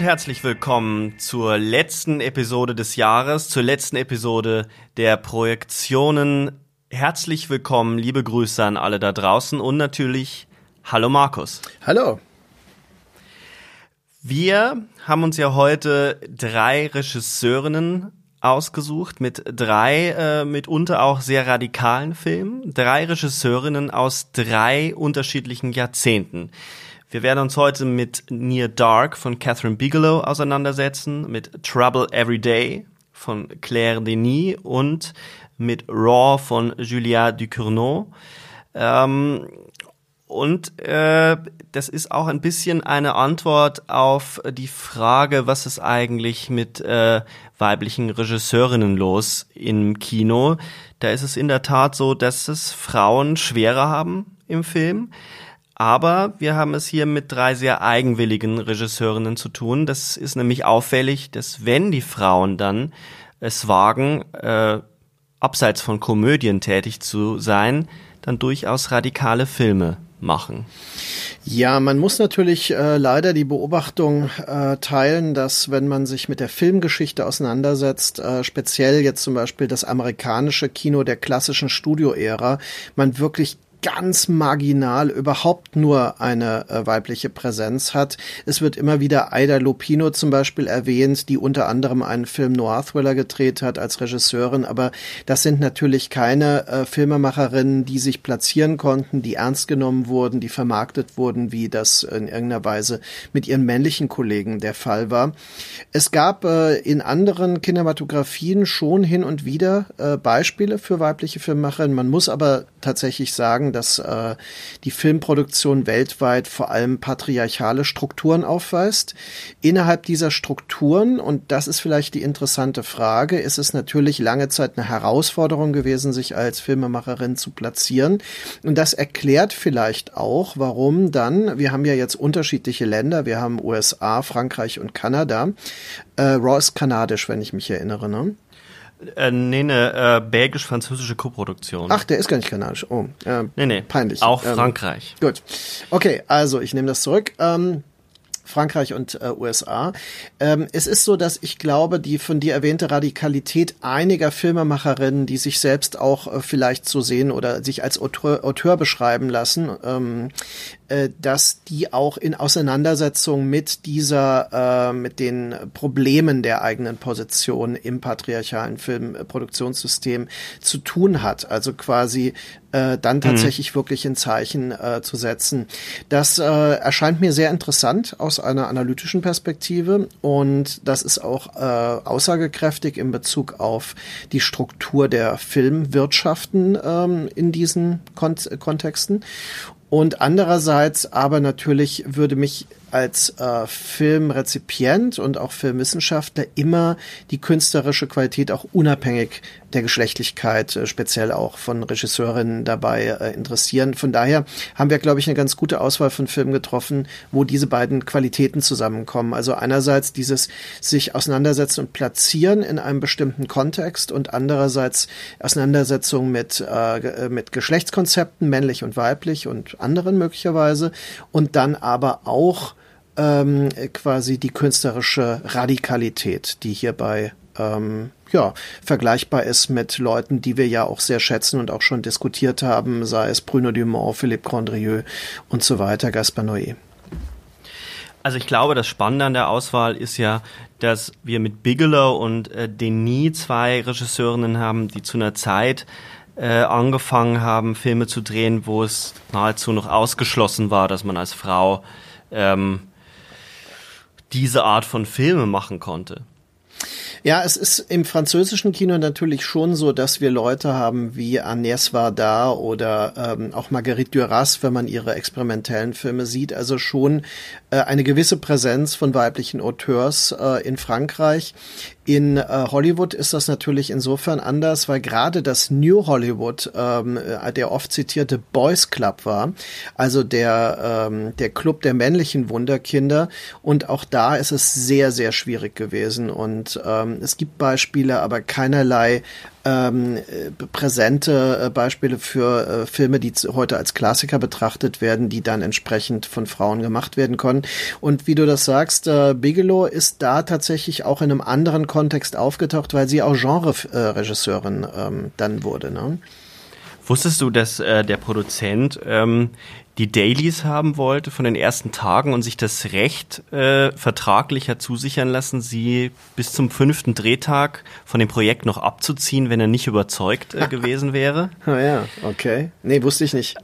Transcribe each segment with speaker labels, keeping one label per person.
Speaker 1: Und herzlich willkommen zur letzten Episode des Jahres, zur letzten Episode der Projektionen. Herzlich willkommen, liebe Grüße an alle da draußen und natürlich Hallo Markus.
Speaker 2: Hallo.
Speaker 1: Wir haben uns ja heute drei Regisseurinnen ausgesucht mit drei äh, mitunter auch sehr radikalen Filmen, drei Regisseurinnen aus drei unterschiedlichen Jahrzehnten. Wir werden uns heute mit Near Dark von Catherine Bigelow auseinandersetzen, mit Trouble Every Day von Claire Denis und mit Raw von Julia Ducournau. Ähm, und äh, das ist auch ein bisschen eine Antwort auf die Frage, was ist eigentlich mit äh, weiblichen Regisseurinnen los im Kino. Da ist es in der Tat so, dass es Frauen schwerer haben im Film. Aber wir haben es hier mit drei sehr eigenwilligen Regisseurinnen zu tun. Das ist nämlich auffällig, dass wenn die Frauen dann es wagen, äh, abseits von Komödien tätig zu sein, dann durchaus radikale Filme machen.
Speaker 2: Ja, man muss natürlich äh, leider die Beobachtung äh, teilen, dass wenn man sich mit der Filmgeschichte auseinandersetzt, äh, speziell jetzt zum Beispiel das amerikanische Kino der klassischen Studioära, man wirklich ganz marginal überhaupt nur eine äh, weibliche Präsenz hat. Es wird immer wieder Aida Lupino zum Beispiel erwähnt, die unter anderem einen Film Noir Thriller gedreht hat als Regisseurin, aber das sind natürlich keine äh, Filmemacherinnen, die sich platzieren konnten, die ernst genommen wurden, die vermarktet wurden, wie das in irgendeiner Weise mit ihren männlichen Kollegen der Fall war. Es gab äh, in anderen Kinematografien schon hin und wieder äh, Beispiele für weibliche Filmemacherinnen. Man muss aber tatsächlich sagen, dass äh, die Filmproduktion weltweit vor allem patriarchale Strukturen aufweist. Innerhalb dieser Strukturen, und das ist vielleicht die interessante Frage, ist es natürlich lange Zeit eine Herausforderung gewesen, sich als Filmemacherin zu platzieren. Und das erklärt vielleicht auch, warum dann, wir haben ja jetzt unterschiedliche Länder, wir haben USA, Frankreich und Kanada. Äh, Raw ist kanadisch, wenn ich mich erinnere, ne?
Speaker 1: Äh, nee, eine äh, belgisch-französische Koproduktion.
Speaker 2: Ach, der ist gar nicht kanadisch. Oh, äh,
Speaker 1: nee, nee.
Speaker 2: Peinlich.
Speaker 1: Auch ähm, Frankreich.
Speaker 2: Gut. Okay, also ich nehme das zurück. Ähm, Frankreich und äh, USA. Ähm, es ist so, dass ich glaube, die von dir erwähnte Radikalität einiger Filmemacherinnen, die sich selbst auch äh, vielleicht so sehen oder sich als Auteur, Auteur beschreiben lassen, ähm, äh, dass die auch in Auseinandersetzung mit dieser, äh, mit den Problemen der eigenen Position im patriarchalen Filmproduktionssystem zu tun hat. Also quasi äh, dann mhm. tatsächlich mhm. wirklich ein Zeichen äh, zu setzen. Das äh, erscheint mir sehr interessant aus einer analytischen Perspektive und das ist auch äh, aussagekräftig in Bezug auf die Struktur der Filmwirtschaften ähm, in diesen Kont Kontexten. Und andererseits aber natürlich würde mich als äh, Filmrezipient und auch Filmwissenschaftler immer die künstlerische Qualität auch unabhängig der Geschlechtlichkeit, äh, speziell auch von Regisseurinnen dabei äh, interessieren. Von daher haben wir, glaube ich, eine ganz gute Auswahl von Filmen getroffen, wo diese beiden Qualitäten zusammenkommen. Also einerseits dieses sich auseinandersetzen und platzieren in einem bestimmten Kontext und andererseits Auseinandersetzung mit, äh, mit Geschlechtskonzepten, männlich und weiblich und anderen möglicherweise und dann aber auch ähm, quasi die künstlerische Radikalität, die hierbei ähm, ja, vergleichbar ist mit Leuten, die wir ja auch sehr schätzen und auch schon diskutiert haben, sei es Bruno Dumont, Philippe Grandrieux und so weiter, Gaspar Noé.
Speaker 1: Also ich glaube, das Spannende an der Auswahl ist ja, dass wir mit Bigelow und äh, Denis zwei Regisseurinnen haben, die zu einer Zeit äh, angefangen haben, Filme zu drehen, wo es nahezu noch ausgeschlossen war, dass man als Frau ähm, diese Art von Filme machen konnte.
Speaker 2: Ja, es ist im französischen Kino natürlich schon so, dass wir Leute haben wie Agnès Varda oder ähm, auch Marguerite Duras, wenn man ihre experimentellen Filme sieht. Also schon eine gewisse Präsenz von weiblichen Auteurs äh, in Frankreich. In äh, Hollywood ist das natürlich insofern anders, weil gerade das New Hollywood ähm, äh, der oft zitierte Boys Club war, also der, ähm, der Club der männlichen Wunderkinder. Und auch da ist es sehr, sehr schwierig gewesen. Und ähm, es gibt Beispiele, aber keinerlei ähm, äh, präsente äh, Beispiele für äh, Filme, die heute als Klassiker betrachtet werden, die dann entsprechend von Frauen gemacht werden können. Und wie du das sagst, äh, Bigelow ist da tatsächlich auch in einem anderen Kontext aufgetaucht, weil sie auch Genre-Regisseurin ähm, dann wurde. Ne?
Speaker 1: Wusstest du, dass äh, der Produzent ähm, die Dailies haben wollte von den ersten Tagen und sich das Recht äh, vertraglich hat zusichern lassen, sie bis zum fünften Drehtag von dem Projekt noch abzuziehen, wenn er nicht überzeugt äh, gewesen wäre?
Speaker 2: Ah ja, okay. Nee, wusste ich nicht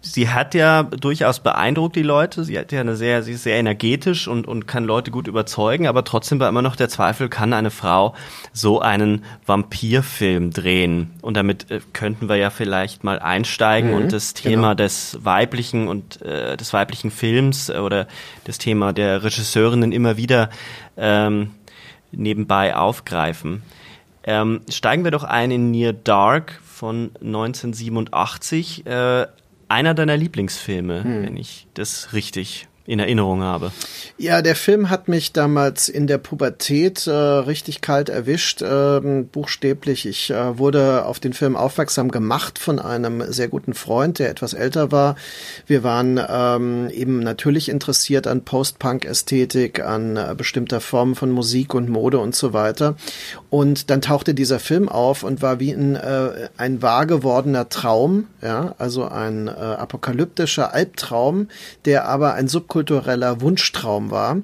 Speaker 1: sie hat ja durchaus beeindruckt die Leute. Sie hat ja eine sehr, sie ist sehr energetisch und, und kann Leute gut überzeugen, aber trotzdem war immer noch der Zweifel, kann eine Frau so einen Vampirfilm drehen? Und damit äh, könnten wir ja vielleicht mal einsteigen mhm, und das Thema genau. des weiblichen und äh, des weiblichen Films äh, oder das Thema der Regisseurinnen immer wieder ähm, nebenbei aufgreifen. Ähm, steigen wir doch ein in Near Dark von 1987. Äh, einer deiner Lieblingsfilme, hm. wenn ich das richtig in Erinnerung habe.
Speaker 2: Ja, der Film hat mich damals in der Pubertät äh, richtig kalt erwischt, äh, buchstäblich. Ich äh, wurde auf den Film aufmerksam gemacht von einem sehr guten Freund, der etwas älter war. Wir waren ähm, eben natürlich interessiert an Post-Punk-Ästhetik, an äh, bestimmter Formen von Musik und Mode und so weiter. Und dann tauchte dieser Film auf und war wie ein, äh, ein wahr gewordener Traum, ja, also ein äh, apokalyptischer Albtraum, der aber ein Subkultur subkultureller Wunschtraum war.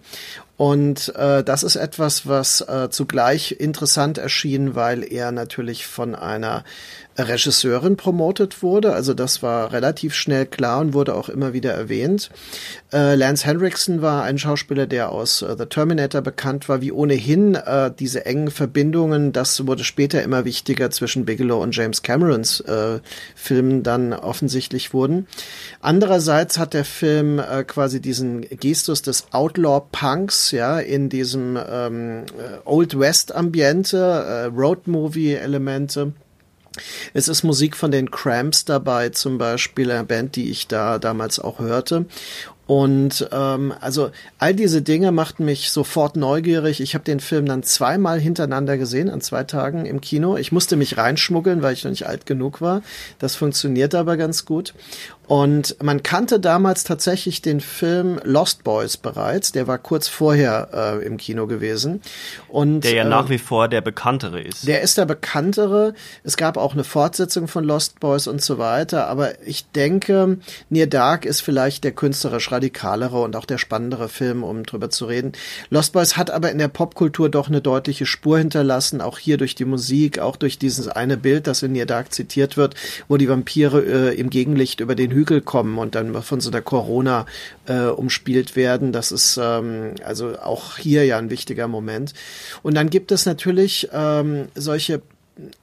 Speaker 2: Und äh, das ist etwas, was äh, zugleich interessant erschien, weil er natürlich von einer Regisseurin promotet wurde. Also das war relativ schnell klar und wurde auch immer wieder erwähnt. Äh, Lance Henriksen war ein Schauspieler, der aus äh, The Terminator bekannt war, wie ohnehin äh, diese engen Verbindungen, das wurde später immer wichtiger zwischen Bigelow und James Camerons äh, Filmen dann offensichtlich wurden. Andererseits hat der Film äh, quasi diesen Gestus des Outlaw Punks, ja, in diesem ähm, äh, Old West Ambiente, es ist Musik von den Cramps dabei, zum Beispiel, eine Band, die ich da damals auch hörte. Und ähm, also all diese Dinge machten mich sofort neugierig. Ich habe den Film dann zweimal hintereinander gesehen, an zwei Tagen im Kino. Ich musste mich reinschmuggeln, weil ich noch nicht alt genug war. Das funktionierte aber ganz gut. Und man kannte damals tatsächlich den Film Lost Boys bereits. Der war kurz vorher äh, im Kino gewesen. Und,
Speaker 1: der ja äh, nach wie vor der bekanntere ist.
Speaker 2: Der ist der bekanntere. Es gab auch eine Fortsetzung von Lost Boys und so weiter. Aber ich denke, Near Dark ist vielleicht der künstlerisch radikalere und auch der spannendere Film, um drüber zu reden. Lost Boys hat aber in der Popkultur doch eine deutliche Spur hinterlassen. Auch hier durch die Musik, auch durch dieses eine Bild, das in Near Dark zitiert wird, wo die Vampire äh, im Gegenlicht über den Hügel kommen und dann von so einer Corona äh, umspielt werden. Das ist ähm, also auch hier ja ein wichtiger Moment. Und dann gibt es natürlich ähm, solche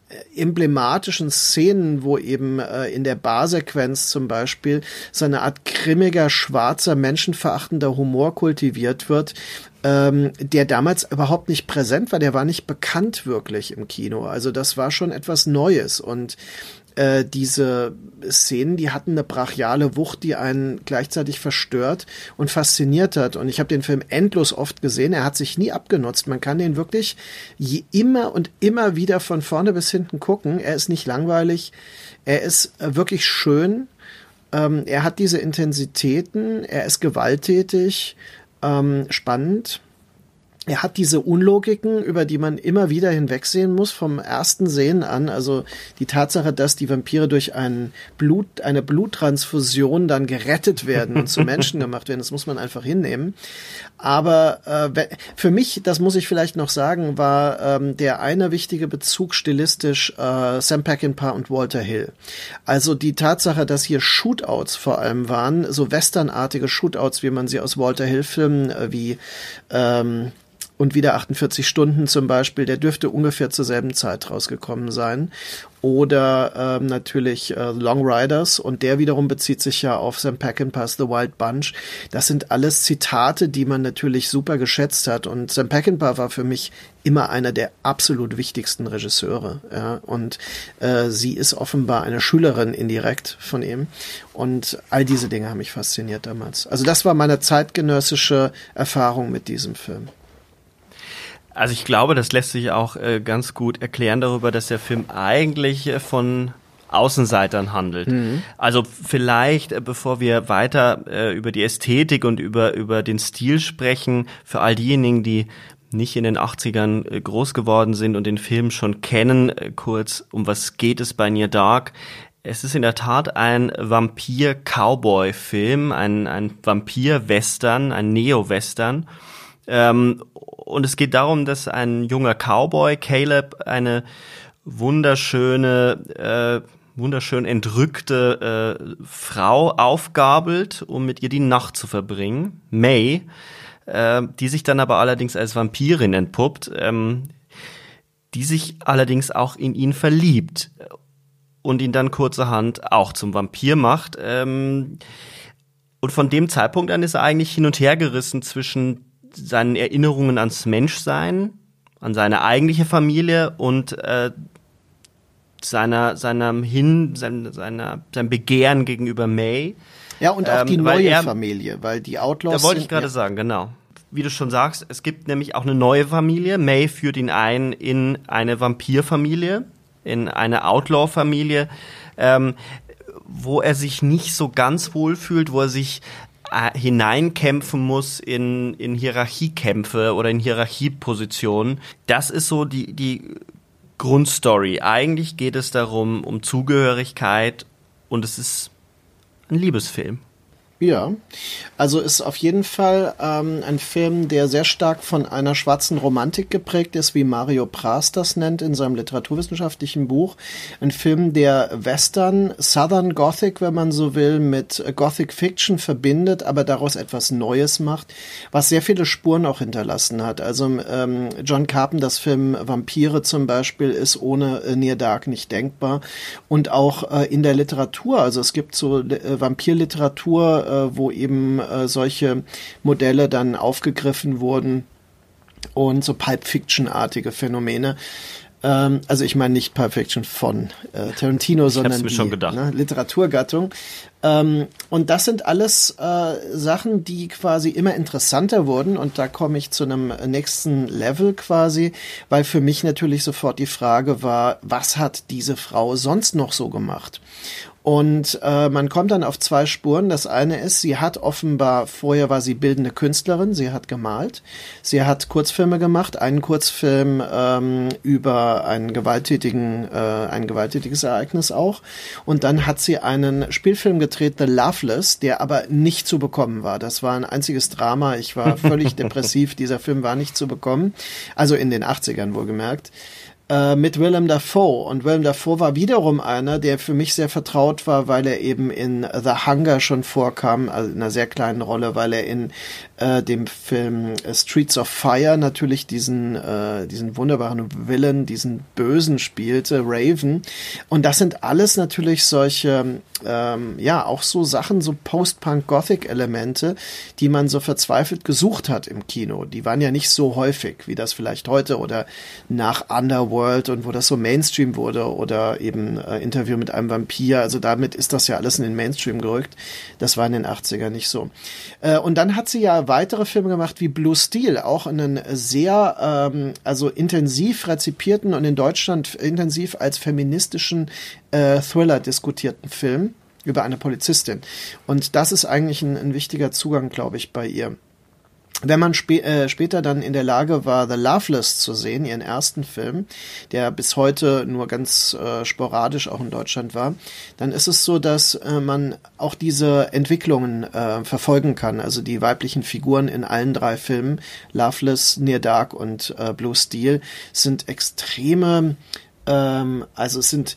Speaker 2: äh, emblematischen Szenen, wo eben äh, in der Barsequenz zum Beispiel so eine Art grimmiger, schwarzer, menschenverachtender Humor kultiviert wird, ähm, der damals überhaupt nicht präsent war, der war nicht bekannt wirklich im Kino. Also das war schon etwas Neues und äh, diese Szenen, die hatten eine brachiale Wucht, die einen gleichzeitig verstört und fasziniert hat. Und ich habe den Film endlos oft gesehen. Er hat sich nie abgenutzt. Man kann den wirklich je immer und immer wieder von vorne bis hinten gucken. Er ist nicht langweilig. Er ist äh, wirklich schön. Ähm, er hat diese Intensitäten. Er ist gewalttätig, ähm, spannend er hat diese Unlogiken, über die man immer wieder hinwegsehen muss, vom ersten Sehen an. Also die Tatsache, dass die Vampire durch ein Blut, eine Bluttransfusion dann gerettet werden und zu Menschen gemacht werden, das muss man einfach hinnehmen. Aber äh, für mich, das muss ich vielleicht noch sagen, war ähm, der eine wichtige Bezug stilistisch äh, Sam Peckinpah und Walter Hill. Also die Tatsache, dass hier Shootouts vor allem waren, so westernartige Shootouts, wie man sie aus Walter Hill-Filmen äh, wie ähm, und wieder 48 Stunden zum Beispiel, der dürfte ungefähr zur selben Zeit rausgekommen sein. Oder ähm, natürlich äh, Long Riders und der wiederum bezieht sich ja auf Sam Peckinpah's The Wild Bunch. Das sind alles Zitate, die man natürlich super geschätzt hat und Sam Peckinpah war für mich immer einer der absolut wichtigsten Regisseure. Ja? Und äh, sie ist offenbar eine Schülerin indirekt von ihm. Und all diese Dinge haben mich fasziniert damals. Also das war meine zeitgenössische Erfahrung mit diesem Film.
Speaker 1: Also ich glaube, das lässt sich auch äh, ganz gut erklären darüber, dass der Film eigentlich äh, von Außenseitern handelt. Mhm. Also vielleicht, äh, bevor wir weiter äh, über die Ästhetik und über, über den Stil sprechen, für all diejenigen, die nicht in den 80ern äh, groß geworden sind und den Film schon kennen, äh, kurz, um was geht es bei Near Dark? Es ist in der Tat ein Vampir-Cowboy-Film, ein, ein Vampir-Western, ein Neo-Western. Ähm, und es geht darum, dass ein junger Cowboy, Caleb, eine wunderschöne, äh, wunderschön entrückte äh, Frau aufgabelt, um mit ihr die Nacht zu verbringen, May, äh, die sich dann aber allerdings als Vampirin entpuppt, ähm, die sich allerdings auch in ihn verliebt und ihn dann kurzerhand auch zum Vampir macht. Ähm, und von dem Zeitpunkt an ist er eigentlich hin und her gerissen zwischen seinen Erinnerungen ans Menschsein, an seine eigentliche Familie und äh, seiner, seinem Hin, sein, seiner, sein Begehren gegenüber May.
Speaker 2: Ja, und auch ähm, die neue er, Familie, weil die Outlaws.
Speaker 1: Da wollte ich gerade ja. sagen, genau. Wie du schon sagst, es gibt nämlich auch eine neue Familie. May führt ihn ein in eine Vampirfamilie, in eine Outlaw-Familie, ähm, wo er sich nicht so ganz wohl fühlt, wo er sich äh, hineinkämpfen muss in, in Hierarchiekämpfe oder in Hierarchiepositionen. Das ist so die, die Grundstory. Eigentlich geht es darum, um Zugehörigkeit und es ist ein Liebesfilm.
Speaker 2: Ja, also ist auf jeden Fall ähm, ein Film, der sehr stark von einer schwarzen Romantik geprägt ist, wie Mario Pras das nennt in seinem literaturwissenschaftlichen Buch. Ein Film, der Western, Southern Gothic, wenn man so will, mit Gothic Fiction verbindet, aber daraus etwas Neues macht, was sehr viele Spuren auch hinterlassen hat. Also ähm, John Carpenters Film Vampire zum Beispiel ist ohne äh, Near Dark nicht denkbar. Und auch äh, in der Literatur, also es gibt so äh, Vampirliteratur, äh, wo eben äh, solche Modelle dann aufgegriffen wurden und so Pulp Fiction-artige Phänomene. Ähm, also ich meine nicht Pulp Fiction von äh, Tarantino, sondern die ne, Literaturgattung. Ähm, und das sind alles äh, Sachen, die quasi immer interessanter wurden. Und da komme ich zu einem nächsten Level quasi, weil für mich natürlich sofort die Frage war, was hat diese Frau sonst noch so gemacht? Und äh, man kommt dann auf zwei Spuren. Das eine ist, sie hat offenbar, vorher war sie bildende Künstlerin, sie hat gemalt, sie hat Kurzfilme gemacht, einen Kurzfilm ähm, über einen gewalttätigen, äh, ein gewalttätiges Ereignis auch. Und dann hat sie einen Spielfilm gedreht, The Loveless, der aber nicht zu bekommen war. Das war ein einziges Drama. Ich war völlig depressiv. Dieser Film war nicht zu bekommen. Also in den 80ern wohlgemerkt. Äh, mit Willem Dafoe. Und Willem Dafoe war wiederum einer, der für mich sehr vertraut war, weil er eben in The Hunger schon vorkam, also in einer sehr kleinen Rolle, weil er in äh, dem Film Streets of Fire natürlich diesen, äh, diesen wunderbaren Villain, diesen Bösen spielte, Raven. Und das sind alles natürlich solche, ähm, ja, auch so Sachen, so Post-Punk-Gothic-Elemente, die man so verzweifelt gesucht hat im Kino. Die waren ja nicht so häufig, wie das vielleicht heute oder nach Underworld World und wo das so Mainstream wurde oder eben äh, Interview mit einem Vampir. Also damit ist das ja alles in den Mainstream gerückt. Das war in den 80er nicht so. Äh, und dann hat sie ja weitere Filme gemacht wie Blue Steel, auch einen sehr, ähm, also intensiv rezipierten und in Deutschland intensiv als feministischen äh, Thriller diskutierten Film über eine Polizistin. Und das ist eigentlich ein, ein wichtiger Zugang, glaube ich, bei ihr wenn man spä äh, später dann in der Lage war, The Loveless zu sehen, ihren ersten Film, der bis heute nur ganz äh, sporadisch auch in Deutschland war, dann ist es so, dass äh, man auch diese Entwicklungen äh, verfolgen kann. Also die weiblichen Figuren in allen drei Filmen, Loveless, Near Dark und äh, Blue Steel, sind extreme, ähm, also es sind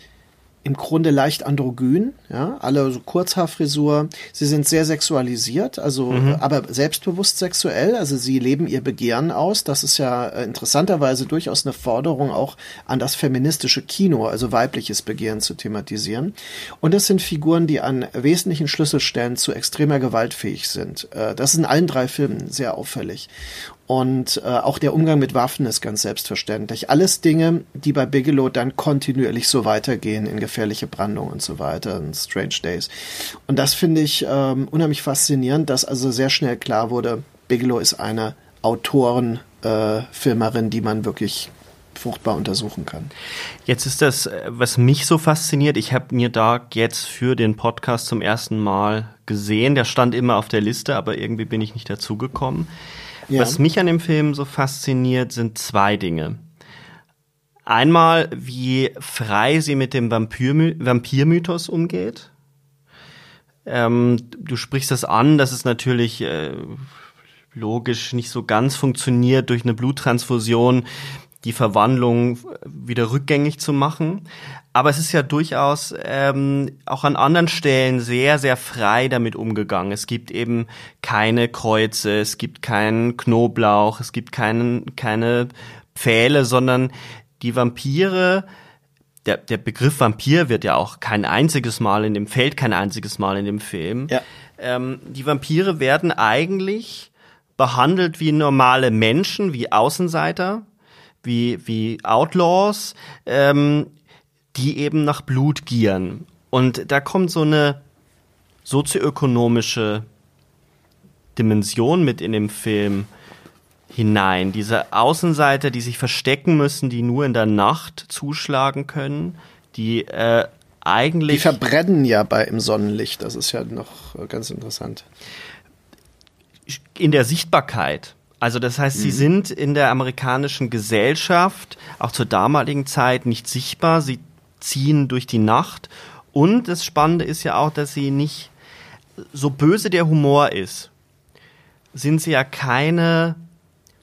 Speaker 2: im Grunde leicht androgyn, ja, alle so Kurzhaarfrisur. Sie sind sehr sexualisiert, also mhm. aber selbstbewusst sexuell, also sie leben ihr Begehren aus. Das ist ja äh, interessanterweise durchaus eine Forderung auch an das feministische Kino, also weibliches Begehren zu thematisieren. Und das sind Figuren, die an wesentlichen Schlüsselstellen zu extremer Gewalt fähig sind. Äh, das ist in allen drei Filmen sehr auffällig. Und äh, auch der Umgang mit Waffen ist ganz selbstverständlich. Alles Dinge, die bei Bigelow dann kontinuierlich so weitergehen in gefährliche Brandung und so weiter, in Strange Days. Und das finde ich ähm, unheimlich faszinierend, dass also sehr schnell klar wurde, Bigelow ist eine Autorenfilmerin, äh, die man wirklich fruchtbar untersuchen kann.
Speaker 1: Jetzt ist das, äh, was mich so fasziniert. Ich habe mir da jetzt für den Podcast zum ersten Mal gesehen. Der stand immer auf der Liste, aber irgendwie bin ich nicht dazugekommen. Ja. Was mich an dem Film so fasziniert, sind zwei Dinge. Einmal, wie frei sie mit dem Vampir Vampirmythos umgeht. Ähm, du sprichst das an, dass es natürlich äh, logisch nicht so ganz funktioniert durch eine Bluttransfusion die Verwandlung wieder rückgängig zu machen. Aber es ist ja durchaus ähm, auch an anderen Stellen sehr, sehr frei damit umgegangen. Es gibt eben keine Kreuze, es gibt keinen Knoblauch, es gibt keinen, keine Pfähle, sondern die Vampire, der, der Begriff Vampir wird ja auch kein einziges Mal in dem Feld, kein einziges Mal in dem Film. Ja. Ähm, die Vampire werden eigentlich behandelt wie normale Menschen, wie Außenseiter wie, wie Outlaws, ähm, die eben nach Blut gieren. Und da kommt so eine sozioökonomische Dimension mit in dem Film hinein. Diese Außenseiter, die sich verstecken müssen, die nur in der Nacht zuschlagen können, die äh, eigentlich.
Speaker 2: Die verbrennen ja bei im Sonnenlicht, das ist ja noch ganz interessant.
Speaker 1: In der Sichtbarkeit. Also das heißt, mhm. sie sind in der amerikanischen Gesellschaft auch zur damaligen Zeit nicht sichtbar. Sie ziehen durch die Nacht. Und das Spannende ist ja auch, dass sie nicht so böse der Humor ist, sind sie ja keine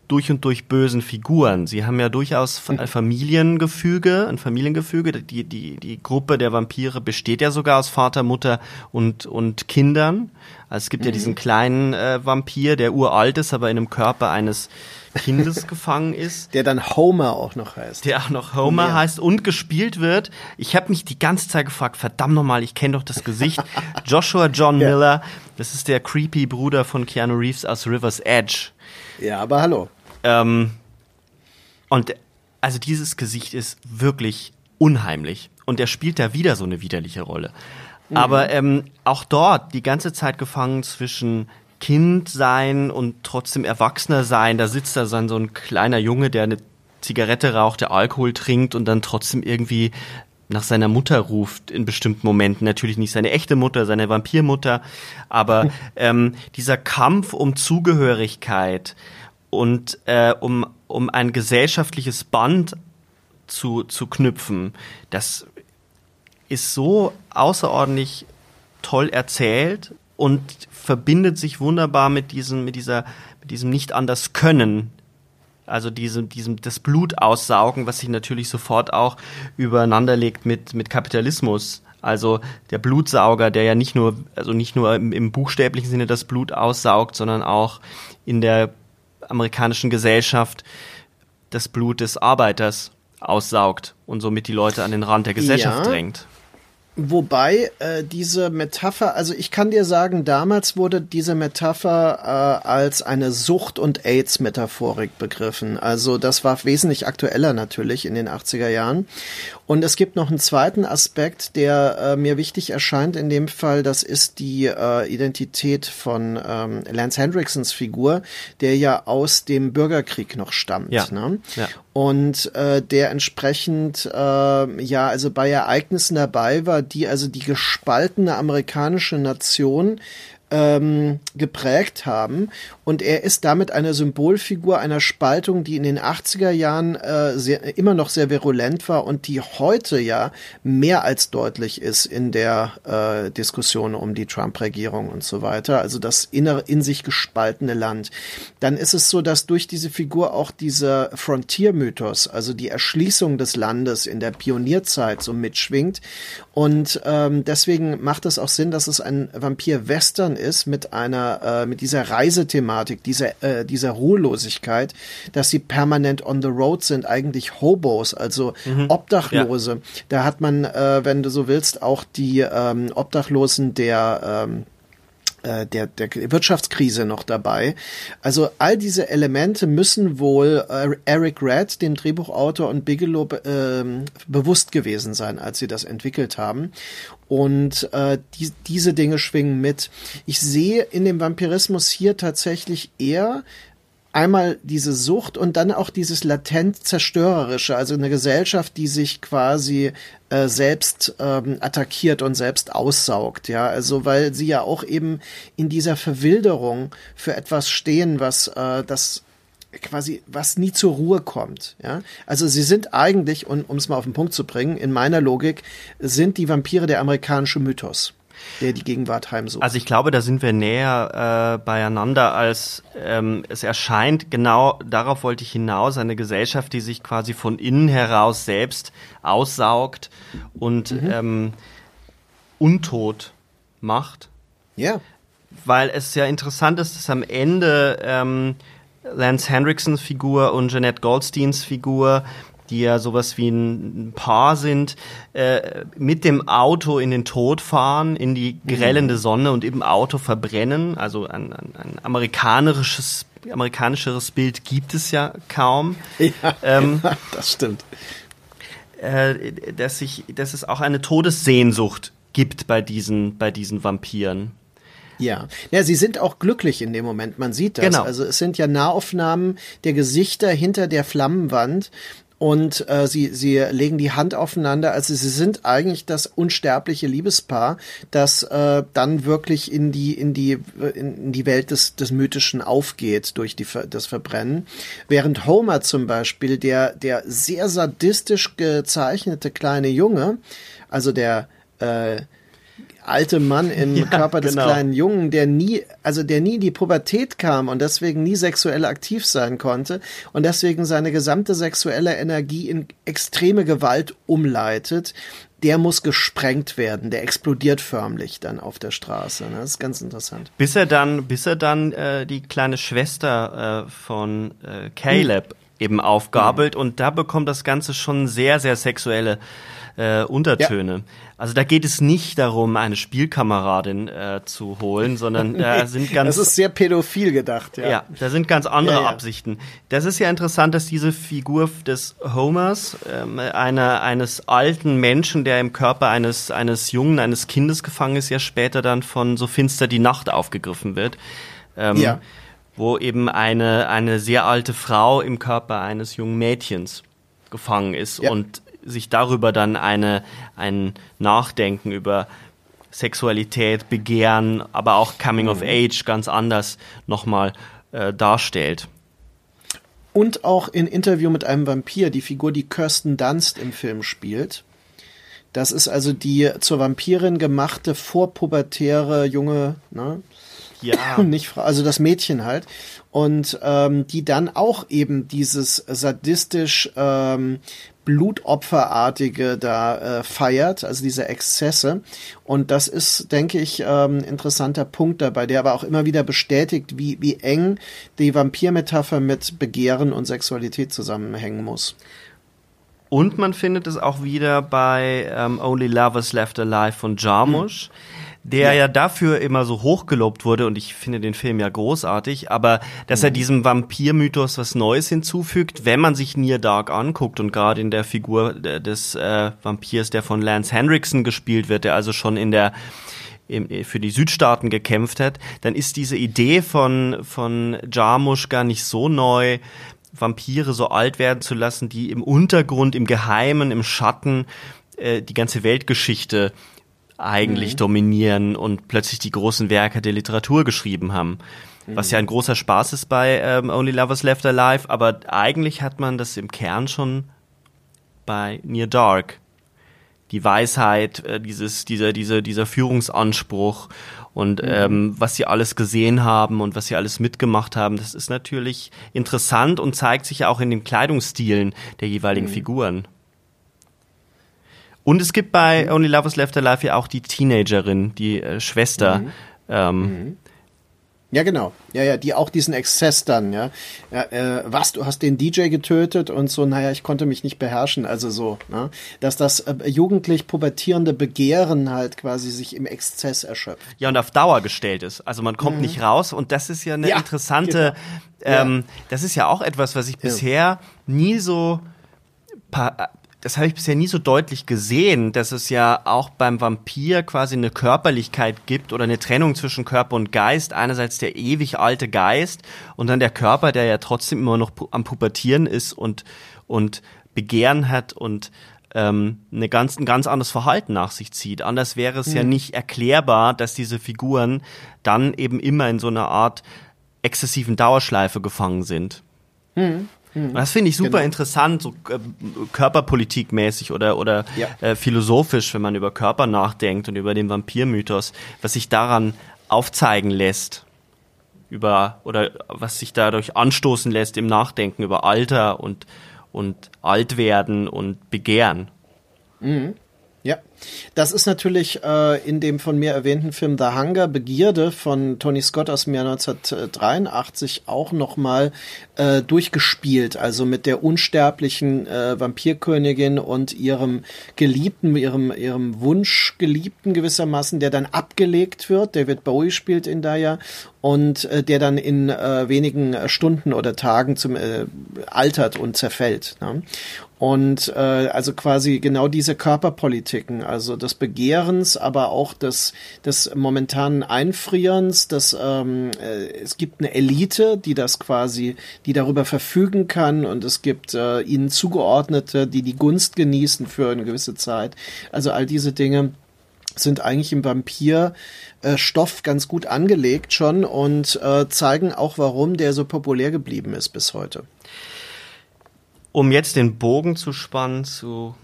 Speaker 1: durch und durch bösen Figuren. Sie haben ja durchaus ein Familiengefüge, ein Familiengefüge. Die, die, die Gruppe der Vampire besteht ja sogar aus Vater, Mutter und, und Kindern. Also es gibt mhm. ja diesen kleinen äh, Vampir, der uralt ist, aber in einem Körper eines Kindes gefangen ist.
Speaker 2: Der dann Homer auch noch heißt.
Speaker 1: Der auch noch Homer ja. heißt und gespielt wird. Ich habe mich die ganze Zeit gefragt, verdammt nochmal, ich kenne doch das Gesicht. Joshua John ja. Miller, das ist der creepy Bruder von Keanu Reeves aus River's Edge.
Speaker 2: Ja, aber hallo.
Speaker 1: Ähm, und also dieses Gesicht ist wirklich unheimlich. Und er spielt da wieder so eine widerliche Rolle. Mhm. Aber ähm, auch dort die ganze Zeit gefangen zwischen Kind sein und trotzdem Erwachsener sein. Da sitzt da so ein, so ein kleiner Junge, der eine Zigarette raucht, der Alkohol trinkt und dann trotzdem irgendwie nach seiner Mutter ruft in bestimmten Momenten. Natürlich nicht seine echte Mutter, seine Vampirmutter, aber ähm, dieser Kampf um Zugehörigkeit, und äh, um, um ein gesellschaftliches Band zu, zu knüpfen, das ist so außerordentlich toll erzählt und verbindet sich wunderbar mit diesem, mit dieser, mit diesem nicht anders können. Also diesem, diesem, das Blut aussaugen, was sich natürlich sofort auch übereinander legt mit, mit Kapitalismus. Also der Blutsauger, der ja nicht nur, also nicht nur im, im buchstäblichen Sinne das Blut aussaugt, sondern auch in der amerikanischen Gesellschaft das Blut des Arbeiters aussaugt und somit die Leute an den Rand der Gesellschaft ja. drängt.
Speaker 2: Wobei äh, diese Metapher, also ich kann dir sagen, damals wurde diese Metapher äh, als eine Sucht- und AIDS-Metaphorik begriffen. Also das war wesentlich aktueller natürlich in den 80er Jahren. Und es gibt noch einen zweiten Aspekt, der äh, mir wichtig erscheint in dem Fall. Das ist die äh, Identität von ähm, Lance Hendricksons Figur, der ja aus dem Bürgerkrieg noch stammt. Ja. Ne? ja. Und äh, der entsprechend äh, ja also bei Ereignissen dabei war, die also die gespaltene amerikanische Nation ähm, geprägt haben. Und er ist damit eine Symbolfigur einer Spaltung, die in den 80er Jahren äh, sehr, immer noch sehr virulent war und die heute ja mehr als deutlich ist in der äh, Diskussion um die Trump-Regierung und so weiter. Also das innere, in sich gespaltene Land. Dann ist es so, dass durch diese Figur auch dieser Frontier-Mythos, also die Erschließung des Landes in der Pionierzeit so mitschwingt. Und ähm, deswegen macht es auch Sinn, dass es ein Vampir-Western ist mit einer, äh, mit dieser Reisethematik, dieser, äh, dieser Ruhelosigkeit, dass sie permanent on the road sind, eigentlich Hobos, also mhm. Obdachlose. Ja. Da hat man, äh, wenn du so willst, auch die ähm, Obdachlosen der ähm, äh, der, der Wirtschaftskrise noch dabei. Also all diese Elemente müssen wohl äh, Eric Red, dem Drehbuchautor und Bigelow äh, bewusst gewesen sein, als sie das entwickelt haben. Und äh, die, diese Dinge schwingen mit. Ich sehe in dem Vampirismus hier tatsächlich eher einmal diese Sucht und dann auch dieses latent zerstörerische, also eine Gesellschaft, die sich quasi äh, selbst ähm, attackiert und selbst aussaugt, ja, also weil sie ja auch eben in dieser Verwilderung für etwas stehen, was äh, das quasi was nie zur Ruhe kommt, ja. Also sie sind eigentlich, um es mal auf den Punkt zu bringen, in meiner Logik sind die Vampire der amerikanische Mythos der die Gegenwart heimsucht.
Speaker 1: Also ich glaube, da sind wir näher äh, beieinander, als ähm, es erscheint. Genau darauf wollte ich hinaus. Eine Gesellschaft, die sich quasi von innen heraus selbst aussaugt und mhm. ähm, untot macht.
Speaker 2: Ja.
Speaker 1: Weil es ja interessant ist, dass am Ende ähm, Lance Hendricksons Figur und Jeanette Goldsteins Figur die ja sowas wie ein Paar sind, äh, mit dem Auto in den Tod fahren, in die grellende mhm. Sonne und im Auto verbrennen. Also ein, ein, ein amerikanisches, amerikanischeres Bild gibt es ja kaum.
Speaker 2: Ja, ähm, das stimmt.
Speaker 1: Äh, dass, sich, dass es auch eine Todessehnsucht gibt bei diesen, bei diesen Vampiren.
Speaker 2: Ja. ja, sie sind auch glücklich in dem Moment, man sieht das.
Speaker 1: Genau.
Speaker 2: Also es sind ja Nahaufnahmen der Gesichter hinter der Flammenwand und äh, sie, sie legen die Hand aufeinander. Also sie sind eigentlich das unsterbliche Liebespaar, das äh, dann wirklich in die, in die, in die Welt des, des Mythischen aufgeht durch die, das Verbrennen. Während Homer zum Beispiel, der, der sehr sadistisch gezeichnete kleine Junge, also der äh, alte Mann im ja, Körper des genau. kleinen Jungen, der nie, also der nie in die Pubertät kam und deswegen nie sexuell aktiv sein konnte und deswegen seine gesamte sexuelle Energie in extreme Gewalt umleitet, der muss gesprengt werden, der explodiert förmlich dann auf der Straße. Ne? Das ist ganz interessant.
Speaker 1: Bis er dann, bis er dann äh, die kleine Schwester äh, von äh, Caleb hm. eben aufgabelt hm. und da bekommt das Ganze schon sehr, sehr sexuelle äh, Untertöne. Ja. Also da geht es nicht darum, eine Spielkameradin äh, zu holen, sondern da sind ganz.
Speaker 2: Das ist sehr pädophil gedacht, ja.
Speaker 1: Ja, da sind ganz andere ja, ja. Absichten. Das ist ja interessant, dass diese Figur des Homers, ähm, einer, eines alten Menschen, der im Körper eines, eines Jungen, eines Kindes gefangen ist, ja später dann von so finster die Nacht aufgegriffen wird. Ähm, ja. Wo eben eine, eine sehr alte Frau im Körper eines jungen Mädchens gefangen ist ja. und sich darüber dann eine, ein Nachdenken über Sexualität, Begehren, aber auch Coming of mhm. Age ganz anders nochmal äh, darstellt.
Speaker 2: Und auch in Interview mit einem Vampir, die Figur, die Kirsten Dunst im Film spielt. Das ist also die zur Vampirin gemachte vorpubertäre junge, ne?
Speaker 1: Ja.
Speaker 2: Nicht also das Mädchen halt. Und ähm, die dann auch eben dieses sadistisch ähm, Blutopferartige da äh, feiert, also diese Exzesse. Und das ist, denke ich, ähm, interessanter Punkt dabei, der aber auch immer wieder bestätigt, wie, wie eng die Vampirmetapher mit Begehren und Sexualität zusammenhängen muss.
Speaker 1: Und man findet es auch wieder bei ähm, Only Lovers Left Alive von Jarmusch. Mhm der ja. ja. dafür immer so hochgelobt wurde und ich finde den Film ja großartig, aber dass mhm. er diesem Vampir-Mythos was Neues hinzufügt, wenn man sich Near Dark anguckt und gerade in der Figur des äh, Vampirs, der von Lance Henriksen gespielt wird, der also schon in der für die Südstaaten gekämpft hat, dann ist diese Idee von, von Jarmusch gar nicht so neu, Vampire so alt werden zu lassen, die im Untergrund, im Geheimen, im Schatten äh, die ganze Weltgeschichte eigentlich mhm. dominieren und plötzlich die großen Werke der Literatur geschrieben haben. Mhm. Was ja ein großer Spaß ist bei ähm, Only Lovers Left Alive, aber eigentlich hat man das im Kern schon bei Near Dark. Die Weisheit, äh, dieses, dieser, dieser, dieser Führungsanspruch und mhm. ähm, was sie alles gesehen haben und was sie alles mitgemacht haben, das ist natürlich interessant und zeigt sich ja auch in den Kleidungsstilen der jeweiligen mhm. Figuren. Und es gibt bei mhm. Only Lovers Left Alive ja auch die Teenagerin, die äh, Schwester. Mhm. Ähm,
Speaker 2: mhm. Ja, genau. Ja, ja, die auch diesen Exzess dann, ja. ja äh, was, du hast den DJ getötet und so, naja, ich konnte mich nicht beherrschen, also so, ne? Dass das äh, jugendlich pubertierende Begehren halt quasi sich im Exzess erschöpft.
Speaker 1: Ja, und auf Dauer gestellt ist. Also man kommt mhm. nicht raus und das ist ja eine ja, interessante, genau. ähm, ja. das ist ja auch etwas, was ich bisher nie so das habe ich bisher nie so deutlich gesehen, dass es ja auch beim Vampir quasi eine Körperlichkeit gibt oder eine Trennung zwischen Körper und Geist. Einerseits der ewig alte Geist und dann der Körper, der ja trotzdem immer noch am Pubertieren ist und, und Begehren hat und ähm, eine ganz, ein ganz anderes Verhalten nach sich zieht. Anders wäre es mhm. ja nicht erklärbar, dass diese Figuren dann eben immer in so einer Art exzessiven Dauerschleife gefangen sind. Mhm. Mhm. Das finde ich super genau. interessant, so äh, körperpolitikmäßig oder, oder ja. äh, philosophisch, wenn man über Körper nachdenkt und über den Vampirmythos, was sich daran aufzeigen lässt über oder was sich dadurch anstoßen lässt im Nachdenken über Alter und und Altwerden und Begehren.
Speaker 2: Mhm. Ja, das ist natürlich äh, in dem von mir erwähnten Film The Hunger, Begierde von Tony Scott aus dem Jahr 1983 auch nochmal äh, durchgespielt. Also mit der unsterblichen äh, Vampirkönigin und ihrem Geliebten, ihrem, ihrem Wunschgeliebten gewissermaßen, der dann abgelegt wird. David Bowie spielt in da ja und äh, der dann in äh, wenigen Stunden oder Tagen zum äh, altert und zerfällt. Ne? Und äh, also quasi genau diese Körperpolitiken, also des Begehrens, aber auch des, des momentanen Einfrierens, dass ähm, äh, es gibt eine Elite, die das quasi, die darüber verfügen kann und es gibt äh, ihnen Zugeordnete, die die Gunst genießen für eine gewisse Zeit. Also all diese Dinge sind eigentlich im Vampir äh, ganz gut angelegt schon und äh, zeigen auch, warum der so populär geblieben ist bis heute.
Speaker 1: Um jetzt den Bogen zu spannen zu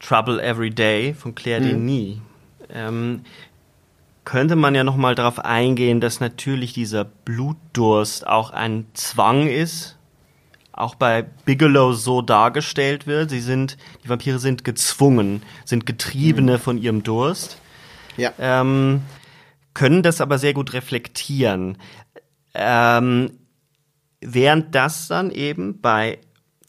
Speaker 1: Trouble Every Day von Claire mhm. Denis, ähm, könnte man ja noch mal darauf eingehen, dass natürlich dieser Blutdurst auch ein Zwang ist, auch bei Bigelow so dargestellt wird. Sie sind, die Vampire sind gezwungen, sind Getriebene mhm. von ihrem Durst. Ja. Ähm, können das aber sehr gut reflektieren. Ähm, während das dann eben bei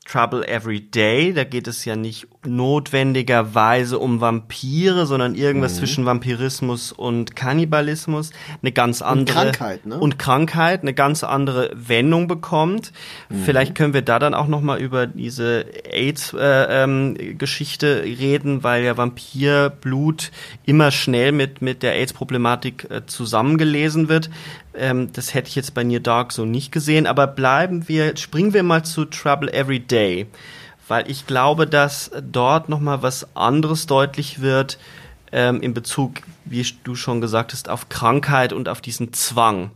Speaker 1: Trouble Every Day. Da geht es ja nicht notwendigerweise um Vampire, sondern irgendwas mhm. zwischen Vampirismus und Kannibalismus. Eine ganz andere. Und Krankheit, ne? Und Krankheit, eine ganz andere Wendung bekommt. Mhm. Vielleicht können wir da dann auch nochmal über diese AIDS-Geschichte äh, ähm, reden, weil ja Vampirblut immer schnell mit, mit der AIDS-Problematik äh, zusammengelesen wird. Ähm, das hätte ich jetzt bei Near Dark so nicht gesehen, aber bleiben wir, springen wir mal zu Trouble Every Day, weil ich glaube, dass dort nochmal was anderes deutlich wird ähm, in Bezug, wie du schon gesagt hast, auf Krankheit und auf diesen Zwang.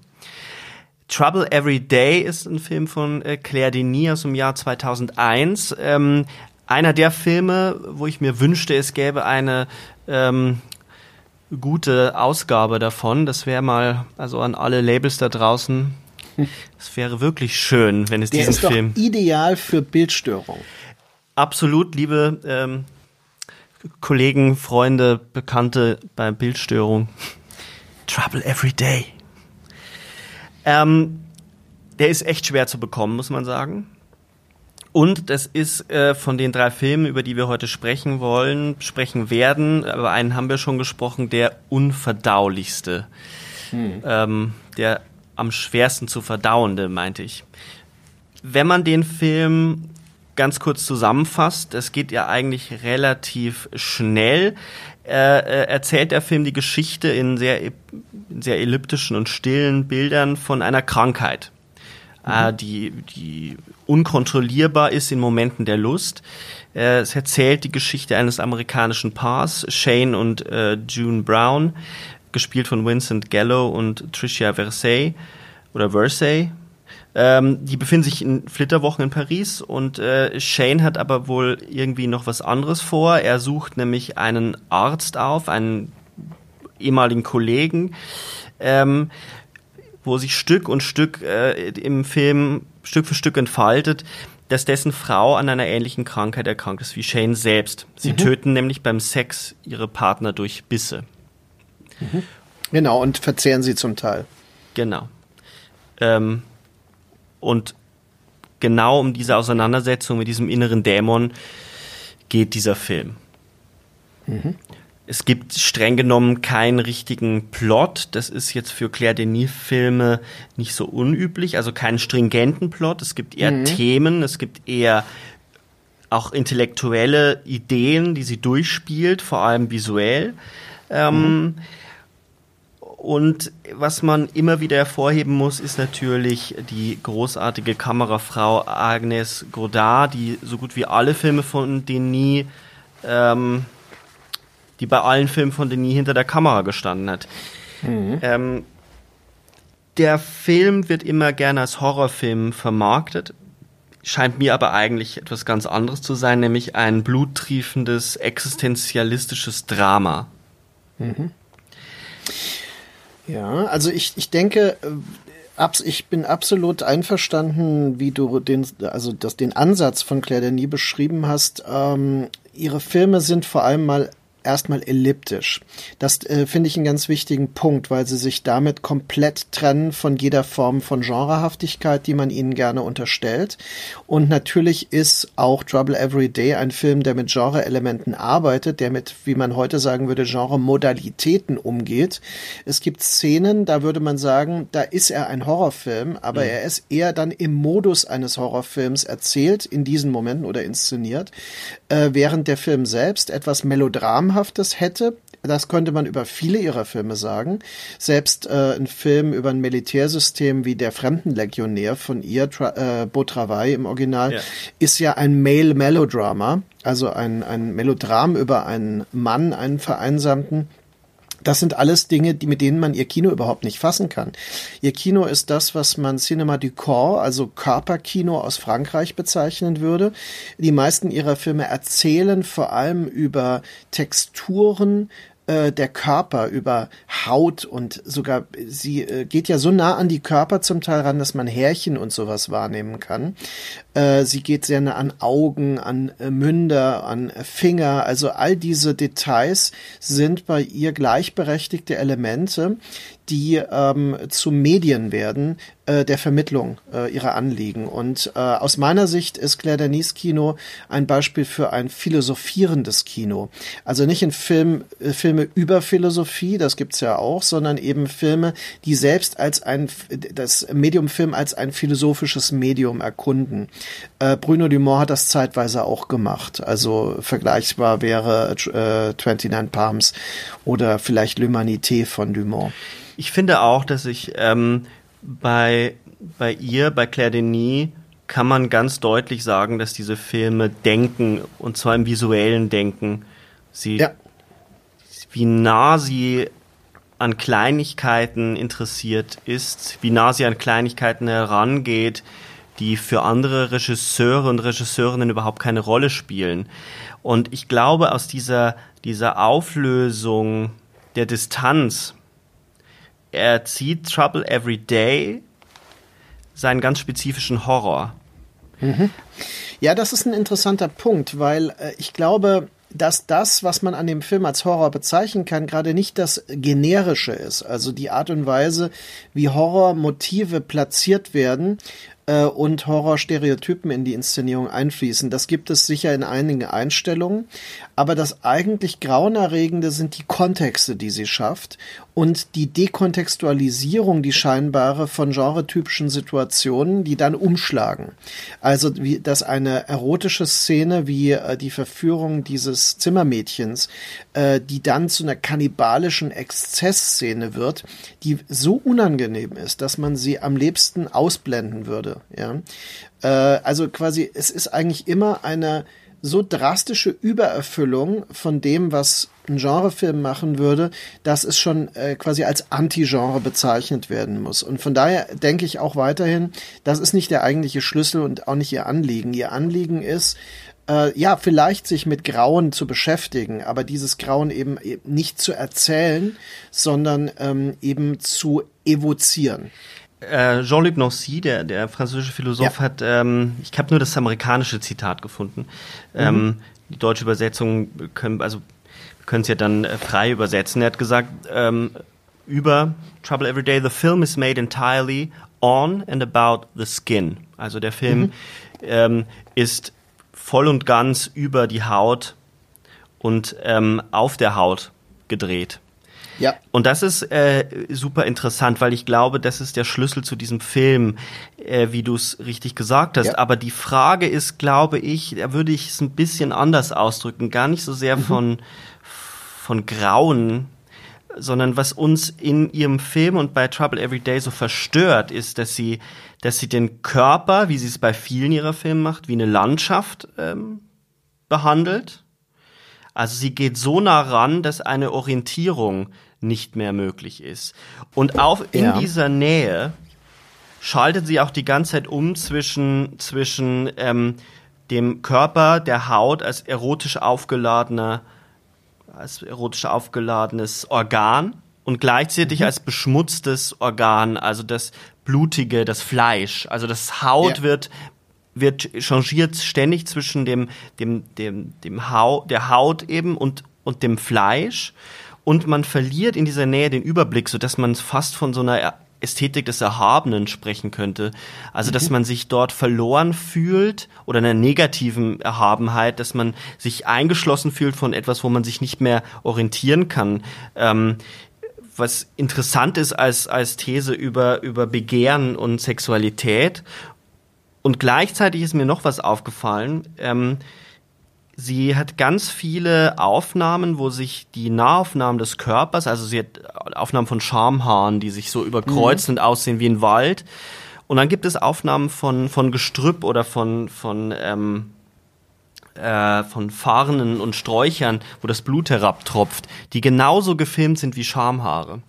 Speaker 1: Trouble Every Day ist ein Film von äh, Claire Denis aus dem Jahr 2001. Ähm, einer der Filme, wo ich mir wünschte, es gäbe eine ähm, gute Ausgabe davon. Das wäre mal, also an alle Labels da draußen, es wäre wirklich schön, wenn es Der diesen ist Film.
Speaker 2: Doch ideal für Bildstörung.
Speaker 1: Absolut, liebe ähm, Kollegen, Freunde, Bekannte bei Bildstörung. Trouble every day. Ähm, der ist echt schwer zu bekommen, muss man sagen. Und das ist äh, von den drei Filmen, über die wir heute sprechen wollen, sprechen werden, aber einen haben wir schon gesprochen, der unverdaulichste. Hm. Ähm, der am schwersten zu verdauende, meinte ich. Wenn man den Film ganz kurz zusammenfasst, es geht ja eigentlich relativ schnell, äh, äh, erzählt der Film die Geschichte in sehr, in sehr elliptischen und stillen Bildern von einer Krankheit äh, die, die unkontrollierbar ist in Momenten der Lust. Äh, es erzählt die Geschichte eines amerikanischen Paars, Shane und äh, June Brown, gespielt von Vincent Gallo und Tricia Versay oder Versay. Ähm, die befinden sich in Flitterwochen in Paris und äh, Shane hat aber wohl irgendwie noch was anderes vor. Er sucht nämlich einen Arzt auf, einen ehemaligen Kollegen, ähm, wo sich Stück und Stück äh, im Film Stück für Stück entfaltet, dass dessen Frau an einer ähnlichen Krankheit erkrankt ist wie Shane selbst. Sie mhm. töten nämlich beim Sex ihre Partner durch Bisse.
Speaker 2: Mhm. Genau, und verzehren sie zum Teil.
Speaker 1: Genau. Ähm, und genau um diese Auseinandersetzung mit diesem inneren Dämon geht dieser Film. Mhm. Es gibt streng genommen keinen richtigen Plot. Das ist jetzt für Claire Denis-Filme nicht so unüblich. Also keinen stringenten Plot. Es gibt eher mhm. Themen, es gibt eher auch intellektuelle Ideen, die sie durchspielt, vor allem visuell. Ähm, mhm. Und was man immer wieder hervorheben muss, ist natürlich die großartige Kamerafrau Agnes Godard, die so gut wie alle Filme von Denis ähm, die bei allen Filmen von Denis hinter der Kamera gestanden hat. Mhm. Ähm, der Film wird immer gerne als Horrorfilm vermarktet, scheint mir aber eigentlich etwas ganz anderes zu sein, nämlich ein bluttriefendes, existenzialistisches Drama. Mhm.
Speaker 2: Ja, also ich, ich denke, äh, ich bin absolut einverstanden, wie du den, also das, den Ansatz von Claire Denis beschrieben hast. Ähm, ihre Filme sind vor allem mal erstmal elliptisch. Das äh, finde ich einen ganz wichtigen Punkt, weil sie sich damit komplett trennen von jeder Form von Genrehaftigkeit, die man ihnen gerne unterstellt. Und natürlich ist auch Trouble Every Day ein Film, der mit Genre-Elementen arbeitet, der mit, wie man heute sagen würde, Genre-Modalitäten umgeht. Es gibt Szenen, da würde man sagen, da ist er ein Horrorfilm, aber mhm. er ist eher dann im Modus eines Horrorfilms erzählt, in diesen Momenten oder inszeniert, äh, während der Film selbst etwas Melodram Namhaftes hätte. Das könnte man über viele ihrer Filme sagen. Selbst äh, ein Film über ein Militärsystem wie Der Fremdenlegionär von ihr, Tra äh, Beau Travail im Original, ja. ist ja ein Male Melodrama, also ein, ein Melodram über einen Mann, einen Vereinsamten, das sind alles Dinge, die, mit denen man ihr Kino überhaupt nicht fassen kann. Ihr Kino ist das, was man Cinema du Corps, also Körperkino aus Frankreich bezeichnen würde. Die meisten ihrer Filme erzählen vor allem über Texturen, äh, der Körper, über Haut und sogar sie äh, geht ja so nah an die Körper zum Teil ran, dass man Härchen und sowas wahrnehmen kann. Äh, sie geht sehr nah an Augen, an äh, Münder, an Finger. Also all diese Details sind bei ihr gleichberechtigte Elemente, die ähm, zu Medien werden äh, der Vermittlung äh, ihrer Anliegen. Und äh, aus meiner Sicht ist Claire Denis Kino ein Beispiel für ein philosophierendes Kino. Also nicht in Film, äh, Filme über Philosophie, das gibt's ja auch, sondern eben Filme, die selbst als ein das Medium Film als ein philosophisches Medium erkunden. Äh, Bruno Dumont hat das zeitweise auch gemacht. Also vergleichbar wäre äh, 29 Palms oder vielleicht L'Humanité von Dumont.
Speaker 1: Ich finde auch, dass ich ähm, bei, bei ihr, bei Claire Denis, kann man ganz deutlich sagen, dass diese Filme denken, und zwar im visuellen Denken. Sie, ja. wie nah sie an Kleinigkeiten interessiert ist, wie nah sie an Kleinigkeiten herangeht, die für andere Regisseure und Regisseurinnen überhaupt keine Rolle spielen. Und ich glaube, aus dieser, dieser Auflösung der Distanz er zieht Trouble Every Day seinen ganz spezifischen Horror.
Speaker 2: Mhm. Ja, das ist ein interessanter Punkt, weil äh, ich glaube, dass das, was man an dem Film als Horror bezeichnen kann, gerade nicht das generische ist. Also die Art und Weise, wie Horrormotive platziert werden, äh, und Horrorstereotypen in die Inszenierung einfließen. Das gibt es sicher in einigen Einstellungen, aber das eigentlich Grauenerregende sind die Kontexte, die sie schafft und die Dekontextualisierung, die scheinbare von genretypischen Situationen, die dann umschlagen. Also wie dass eine erotische Szene wie äh, die Verführung dieses Zimmermädchens, äh, die dann zu einer kannibalischen Exzessszene wird, die so unangenehm ist, dass man sie am liebsten ausblenden würde. Ja, äh, also quasi, es ist eigentlich immer eine so drastische Übererfüllung von dem, was ein Genrefilm machen würde, dass es schon äh, quasi als Anti-Genre bezeichnet werden muss. Und von daher denke ich auch weiterhin, das ist nicht der eigentliche Schlüssel und auch nicht ihr Anliegen. Ihr Anliegen ist, äh, ja, vielleicht sich mit Grauen zu beschäftigen, aber dieses Grauen eben nicht zu erzählen, sondern ähm, eben zu evozieren.
Speaker 1: Äh, Jean-Luc Nancy, der, der französische Philosoph, ja. hat, ähm, ich habe nur das amerikanische Zitat gefunden. Mhm. Ähm, die deutsche Übersetzung können, also können es ja dann äh, frei übersetzen. Er hat gesagt, ähm, über Trouble Every Day, the film is made entirely on and about the skin. Also der Film mhm. ähm, ist voll und ganz über die Haut und ähm, auf der Haut gedreht. Ja. Und das ist äh, super interessant, weil ich glaube, das ist der Schlüssel zu diesem Film, äh, wie du es richtig gesagt hast. Ja. Aber die Frage ist, glaube ich, da würde ich es ein bisschen anders ausdrücken, gar nicht so sehr mhm. von von Grauen, sondern was uns in ihrem Film und bei Trouble Every Day so verstört, ist, dass sie, dass sie den Körper, wie sie es bei vielen ihrer Filme macht, wie eine Landschaft ähm, behandelt. Also sie geht so nah ran, dass eine Orientierung nicht mehr möglich ist. Und auch in ja. dieser Nähe schaltet sie auch die ganze Zeit um zwischen, zwischen ähm, dem Körper, der Haut als erotisch aufgeladener als erotisch aufgeladenes Organ und gleichzeitig mhm. als beschmutztes Organ, also das Blutige, das Fleisch. Also das Haut ja. wird wird changiert ständig zwischen dem dem dem dem Haut der Haut eben und und dem Fleisch und man verliert in dieser Nähe den Überblick, so dass man fast von so einer Ästhetik des Erhabenen sprechen könnte. Also, dass mhm. man sich dort verloren fühlt oder einer negativen Erhabenheit, dass man sich eingeschlossen fühlt von etwas, wo man sich nicht mehr orientieren kann. Ähm, was interessant ist als, als These über, über Begehren und Sexualität. Und gleichzeitig ist mir noch was aufgefallen. Ähm, Sie hat ganz viele Aufnahmen, wo sich die Nahaufnahmen des Körpers, also sie hat Aufnahmen von Schamhaaren, die sich so überkreuzen mhm. und aussehen wie ein Wald. Und dann gibt es Aufnahmen von, von Gestrüpp oder von, von, ähm, äh, von Farnen und Sträuchern, wo das Blut herabtropft, die genauso gefilmt sind wie Schamhaare.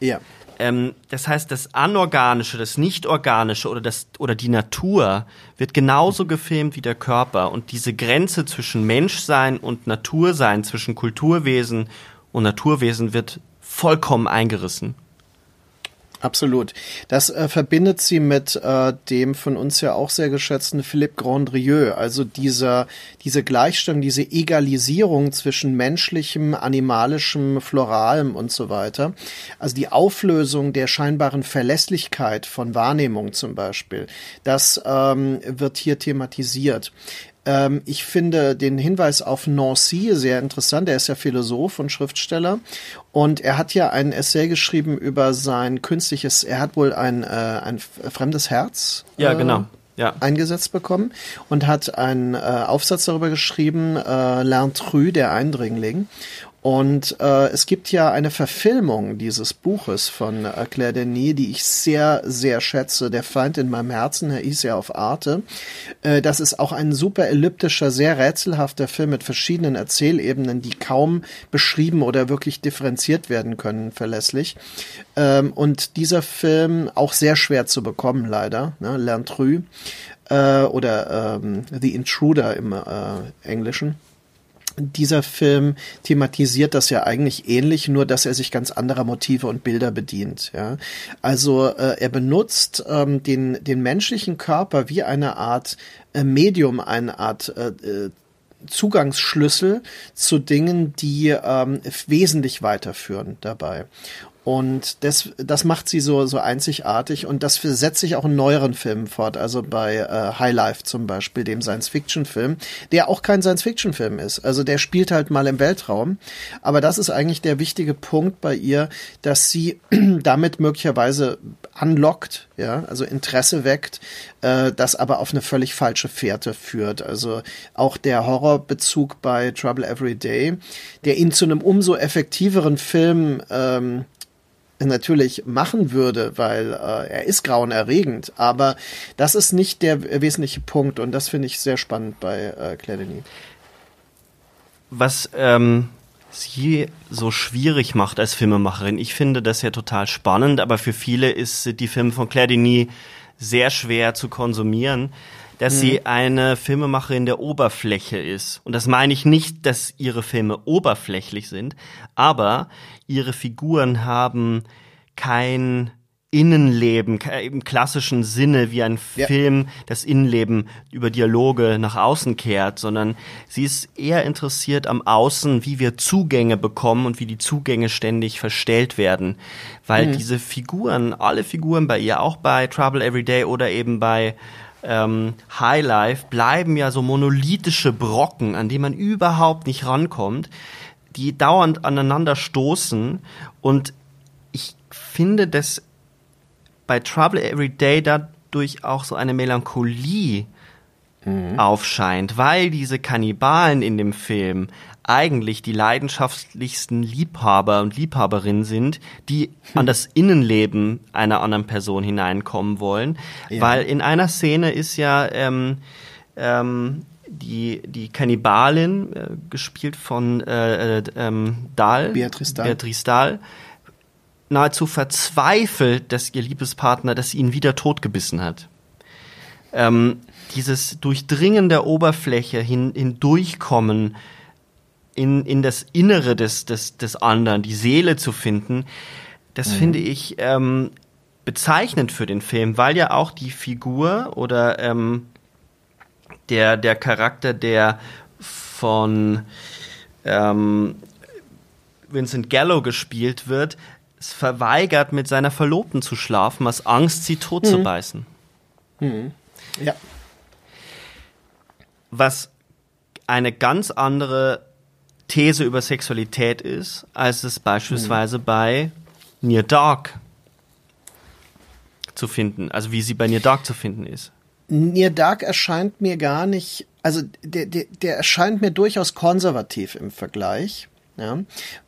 Speaker 1: Ja. Ähm, das heißt, das Anorganische, das Nicht-Organische oder, das, oder die Natur wird genauso gefilmt wie der Körper. Und diese Grenze zwischen Menschsein und Natursein, zwischen Kulturwesen und Naturwesen wird vollkommen eingerissen.
Speaker 2: Absolut. Das äh, verbindet sie mit äh, dem von uns ja auch sehr geschätzten Philippe Grandrieux, also dieser, diese Gleichstellung, diese Egalisierung zwischen menschlichem, animalischem, floralem und so weiter. Also die Auflösung der scheinbaren Verlässlichkeit von Wahrnehmung zum Beispiel, das ähm, wird hier thematisiert. Ähm, ich finde den Hinweis auf Nancy sehr interessant. Er ist ja Philosoph und Schriftsteller. Und er hat ja ein Essay geschrieben über sein künstliches, er hat wohl ein, äh, ein fremdes Herz.
Speaker 1: Ja, genau.
Speaker 2: Ja. eingesetzt bekommen und hat einen äh, Aufsatz darüber geschrieben, äh, L'Intrus, der Eindringling. Und äh, es gibt ja eine Verfilmung dieses Buches von äh, Claire Denis, die ich sehr, sehr schätze. Der Feind in meinem Herzen, er hieß ja auf Arte. Äh, das ist auch ein super elliptischer, sehr rätselhafter Film mit verschiedenen Erzählebenen, die kaum beschrieben oder wirklich differenziert werden können, verlässlich. Ähm, und dieser Film auch sehr schwer zu bekommen, leider. Ne? L'Intrus äh, oder ähm, The Intruder im äh, Englischen dieser Film thematisiert das ja eigentlich ähnlich, nur dass er sich ganz anderer Motive und Bilder bedient. Ja? Also äh, er benutzt ähm, den, den menschlichen Körper wie eine Art äh, Medium, eine Art äh, äh Zugangsschlüssel zu Dingen, die ähm, wesentlich weiterführen dabei. Und das, das macht sie so, so einzigartig und das setzt sich auch in neueren Filmen fort, also bei äh, High Life zum Beispiel, dem Science-Fiction-Film, der auch kein Science-Fiction-Film ist. Also der spielt halt mal im Weltraum. Aber das ist eigentlich der wichtige Punkt bei ihr, dass sie damit möglicherweise anlockt, ja, also Interesse weckt, äh, das aber auf eine völlig falsche Fährte führt. Also auch der Horrorbezug bei Trouble Every Day, der ihn zu einem umso effektiveren Film ähm, natürlich machen würde, weil äh, er ist grauenerregend. Aber das ist nicht der wesentliche Punkt und das finde ich sehr spannend bei äh, Claire Denis.
Speaker 1: Was ähm, sie so schwierig macht als Filmemacherin, ich finde das ja total spannend, aber für viele ist die Filme von Claire Denis sehr schwer zu konsumieren dass mhm. sie eine Filmemacherin der Oberfläche ist. Und das meine ich nicht, dass ihre Filme oberflächlich sind, aber ihre Figuren haben kein Innenleben im klassischen Sinne wie ein ja. Film das Innenleben über Dialoge nach außen kehrt, sondern sie ist eher interessiert am Außen, wie wir Zugänge bekommen und wie die Zugänge ständig verstellt werden, weil mhm. diese Figuren, alle Figuren bei ihr, auch bei Trouble Every Day oder eben bei ähm, Highlife bleiben ja so monolithische Brocken, an die man überhaupt nicht rankommt, die dauernd aneinander stoßen. Und ich finde, dass bei Trouble Every Day dadurch auch so eine Melancholie mhm. aufscheint, weil diese Kannibalen in dem Film eigentlich die leidenschaftlichsten Liebhaber und Liebhaberinnen sind, die an das Innenleben einer anderen Person hineinkommen wollen. Ja. Weil in einer Szene ist ja ähm, ähm, die, die Kannibalin, äh, gespielt von äh, äh, ähm, Dahl,
Speaker 2: Beatrice Dahl.
Speaker 1: Beatrice Dahl, nahezu verzweifelt, dass ihr Liebespartner, dass sie ihn wieder totgebissen hat. Ähm, dieses Durchdringen der Oberfläche hin, hindurchkommen, in, in das Innere des, des, des anderen, die Seele zu finden, das mhm. finde ich ähm, bezeichnend für den Film, weil ja auch die Figur oder ähm, der, der Charakter, der von ähm, Vincent Gallo gespielt wird, es verweigert, mit seiner Verlobten zu schlafen, aus Angst, sie tot mhm. zu beißen.
Speaker 2: Mhm. Ja.
Speaker 1: Was eine ganz andere These über Sexualität ist, als es beispielsweise mhm. bei Near Dark zu finden, also wie sie bei Near Dark zu finden ist.
Speaker 2: Near Dark erscheint mir gar nicht, also der, der, der erscheint mir durchaus konservativ im Vergleich. Ja,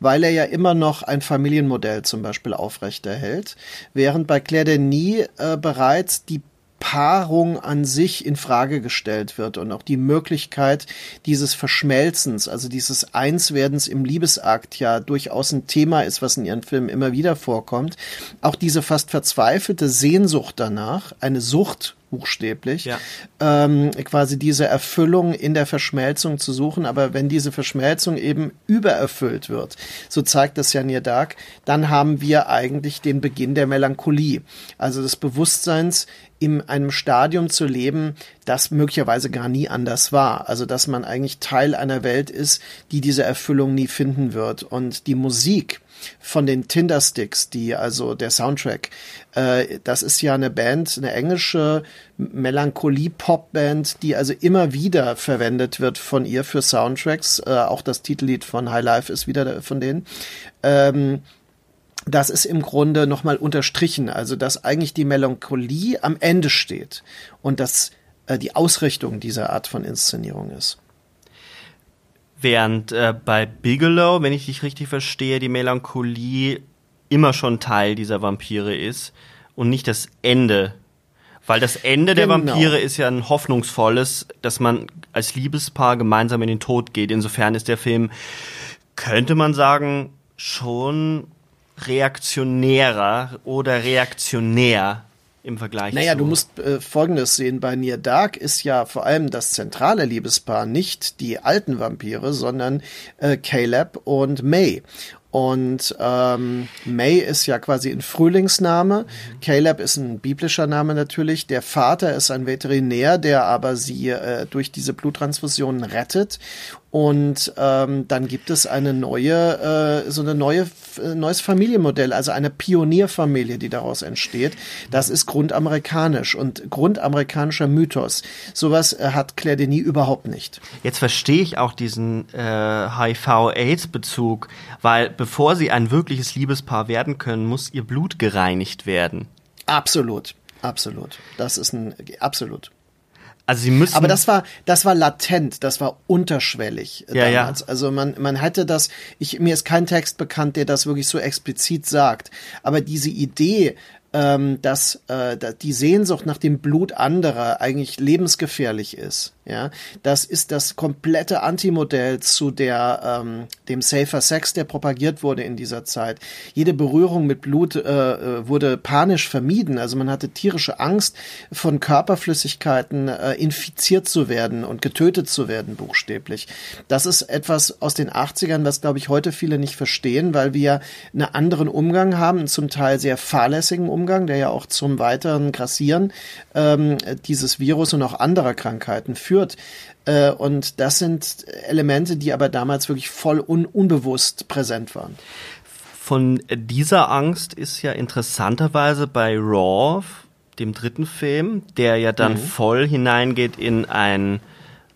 Speaker 2: weil er ja immer noch ein Familienmodell zum Beispiel aufrechterhält, während bei Claire Denis äh, bereits die Paarung an sich in Frage gestellt wird und auch die Möglichkeit dieses Verschmelzens, also dieses Einswerdens im Liebesakt ja durchaus ein Thema ist, was in ihren Filmen immer wieder vorkommt. Auch diese fast verzweifelte Sehnsucht danach, eine Sucht buchstäblich, ja. ähm, quasi diese Erfüllung in der Verschmelzung zu suchen. Aber wenn diese Verschmelzung eben übererfüllt wird, so zeigt das ja Near Dark, dann haben wir eigentlich den Beginn der Melancholie, also des Bewusstseins, in einem Stadium zu leben, das möglicherweise gar nie anders war. Also dass man eigentlich Teil einer Welt ist, die diese Erfüllung nie finden wird. Und die Musik von den Tindersticks, die also der Soundtrack, äh, das ist ja eine Band, eine englische Melancholie-Pop-Band, die also immer wieder verwendet wird von ihr für Soundtracks. Äh, auch das Titellied von High Life ist wieder von denen. Ähm, das ist im Grunde nochmal unterstrichen, also dass eigentlich die Melancholie am Ende steht und dass äh, die Ausrichtung dieser Art von Inszenierung ist.
Speaker 1: Während äh, bei Bigelow, wenn ich dich richtig verstehe, die Melancholie immer schon Teil dieser Vampire ist und nicht das Ende. Weil das Ende genau. der Vampire ist ja ein hoffnungsvolles, dass man als Liebespaar gemeinsam in den Tod geht. Insofern ist der Film, könnte man sagen, schon reaktionärer oder reaktionär im Vergleich
Speaker 2: naja, du musst äh, Folgendes sehen. Bei Near Dark ist ja vor allem das zentrale Liebespaar nicht die alten Vampire, sondern äh, Caleb und May. Und ähm, May ist ja quasi ein Frühlingsname. Mhm. Caleb ist ein biblischer Name natürlich. Der Vater ist ein Veterinär, der aber sie äh, durch diese Bluttransfusionen rettet. Und ähm, dann gibt es eine neue, äh, so eine neue, äh, neues Familienmodell, also eine Pionierfamilie, die daraus entsteht. Das ist grundamerikanisch und grundamerikanischer Mythos. Sowas äh, hat Claire Denis überhaupt nicht.
Speaker 1: Jetzt verstehe ich auch diesen äh, HIV-AIDS-Bezug, weil bevor sie ein wirkliches Liebespaar werden können, muss ihr Blut gereinigt werden.
Speaker 2: Absolut, absolut. Das ist ein absolut.
Speaker 1: Also sie müssen.
Speaker 2: Aber das war, das war latent, das war unterschwellig
Speaker 1: ja,
Speaker 2: damals.
Speaker 1: Ja.
Speaker 2: Also man, man hätte das, ich, mir ist kein Text bekannt, der das wirklich so explizit sagt. Aber diese Idee, ähm, dass, äh, die Sehnsucht nach dem Blut anderer eigentlich lebensgefährlich ist. Ja, das ist das komplette Antimodell zu der ähm, dem Safer Sex, der propagiert wurde in dieser Zeit. Jede Berührung mit Blut äh, äh wurde panisch vermieden. Also man hatte tierische Angst, von Körperflüssigkeiten äh, infiziert zu werden und getötet zu werden, buchstäblich. Das ist etwas aus den 80ern, was glaube ich heute viele nicht verstehen, weil wir einen anderen Umgang haben, zum Teil sehr fahrlässigen Umgang, der ja auch zum weiteren Grassieren ähm, dieses Virus und auch anderer Krankheiten führt führt. Äh, und das sind Elemente, die aber damals wirklich voll un unbewusst präsent waren.
Speaker 1: Von dieser Angst ist ja interessanterweise bei Raw, dem dritten Film, der ja dann mhm. voll hineingeht in ein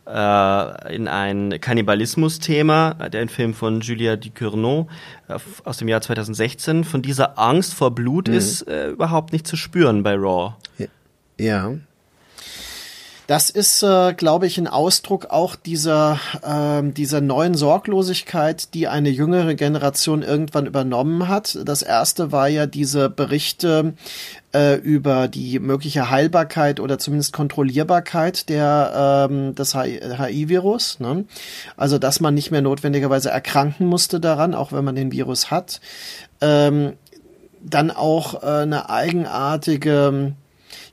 Speaker 1: äh, in ein Kannibalismus-Thema, der Film von Julia Ducournau äh, aus dem Jahr 2016. Von dieser Angst vor Blut mhm. ist äh, überhaupt nicht zu spüren bei Raw.
Speaker 2: Ja, das ist, äh, glaube ich, ein Ausdruck auch dieser, äh, dieser neuen Sorglosigkeit, die eine jüngere Generation irgendwann übernommen hat. Das erste war ja diese Berichte äh, über die mögliche Heilbarkeit oder zumindest Kontrollierbarkeit der, ähm, des HI-Virus. Ne? Also, dass man nicht mehr notwendigerweise erkranken musste daran, auch wenn man den Virus hat. Ähm, dann auch äh, eine eigenartige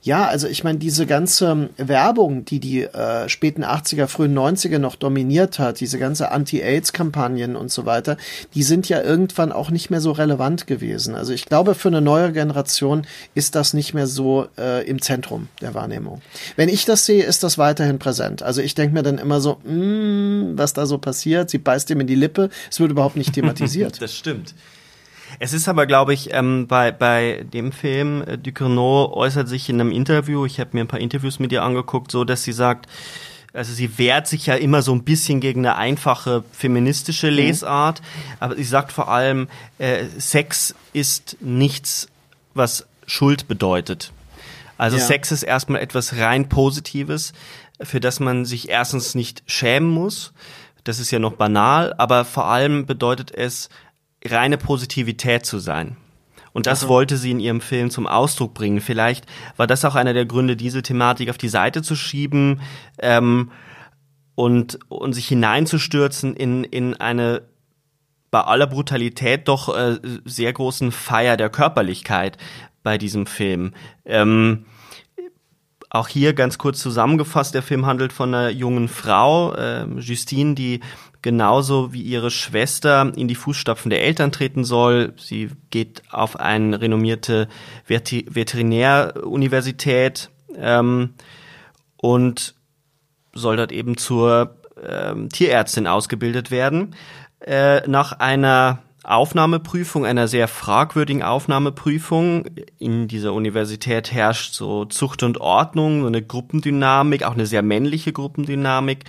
Speaker 2: ja, also ich meine, diese ganze Werbung, die die äh, späten 80er, frühen 90er noch dominiert hat, diese ganze Anti-AIDS-Kampagnen und so weiter, die sind ja irgendwann auch nicht mehr so relevant gewesen. Also ich glaube, für eine neue Generation ist das nicht mehr so äh, im Zentrum der Wahrnehmung. Wenn ich das sehe, ist das weiterhin präsent. Also ich denke mir dann immer so, mm, was da so passiert, sie beißt ihm in die Lippe, es wird überhaupt nicht thematisiert.
Speaker 1: das stimmt. Es ist aber, glaube ich, ähm, bei, bei dem Film, äh, Ducournau äußert sich in einem Interview, ich habe mir ein paar Interviews mit ihr angeguckt, so dass sie sagt, also sie wehrt sich ja immer so ein bisschen gegen eine einfache feministische mhm. Lesart, mhm. aber sie sagt vor allem, äh, Sex ist nichts, was Schuld bedeutet. Also ja. Sex ist erstmal etwas rein Positives, für das man sich erstens nicht schämen muss. Das ist ja noch banal, aber vor allem bedeutet es reine Positivität zu sein. Und das wollte sie in ihrem Film zum Ausdruck bringen. Vielleicht war das auch einer der Gründe, diese Thematik auf die Seite zu schieben ähm, und, und sich hineinzustürzen in, in eine bei aller Brutalität doch äh, sehr großen Feier der Körperlichkeit bei diesem Film. Ähm, auch hier ganz kurz zusammengefasst, der Film handelt von einer jungen Frau, äh, Justine, die genauso wie ihre Schwester in die Fußstapfen der Eltern treten soll. Sie geht auf eine renommierte Veterinäruniversität ähm, und soll dort eben zur ähm, Tierärztin ausgebildet werden. Äh, nach einer Aufnahmeprüfung, einer sehr fragwürdigen Aufnahmeprüfung. In dieser Universität herrscht so Zucht und Ordnung, so eine Gruppendynamik, auch eine sehr männliche Gruppendynamik.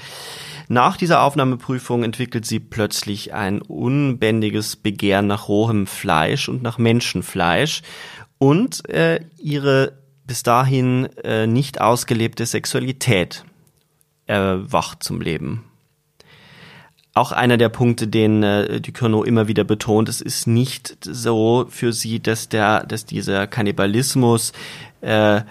Speaker 1: Nach dieser Aufnahmeprüfung entwickelt sie plötzlich ein unbändiges Begehren nach rohem Fleisch und nach Menschenfleisch und äh, ihre bis dahin äh, nicht ausgelebte Sexualität erwacht zum Leben. Auch einer der Punkte, den äh, Ducournau immer wieder betont, es ist nicht so für sie, dass der, dass dieser Kannibalismus äh,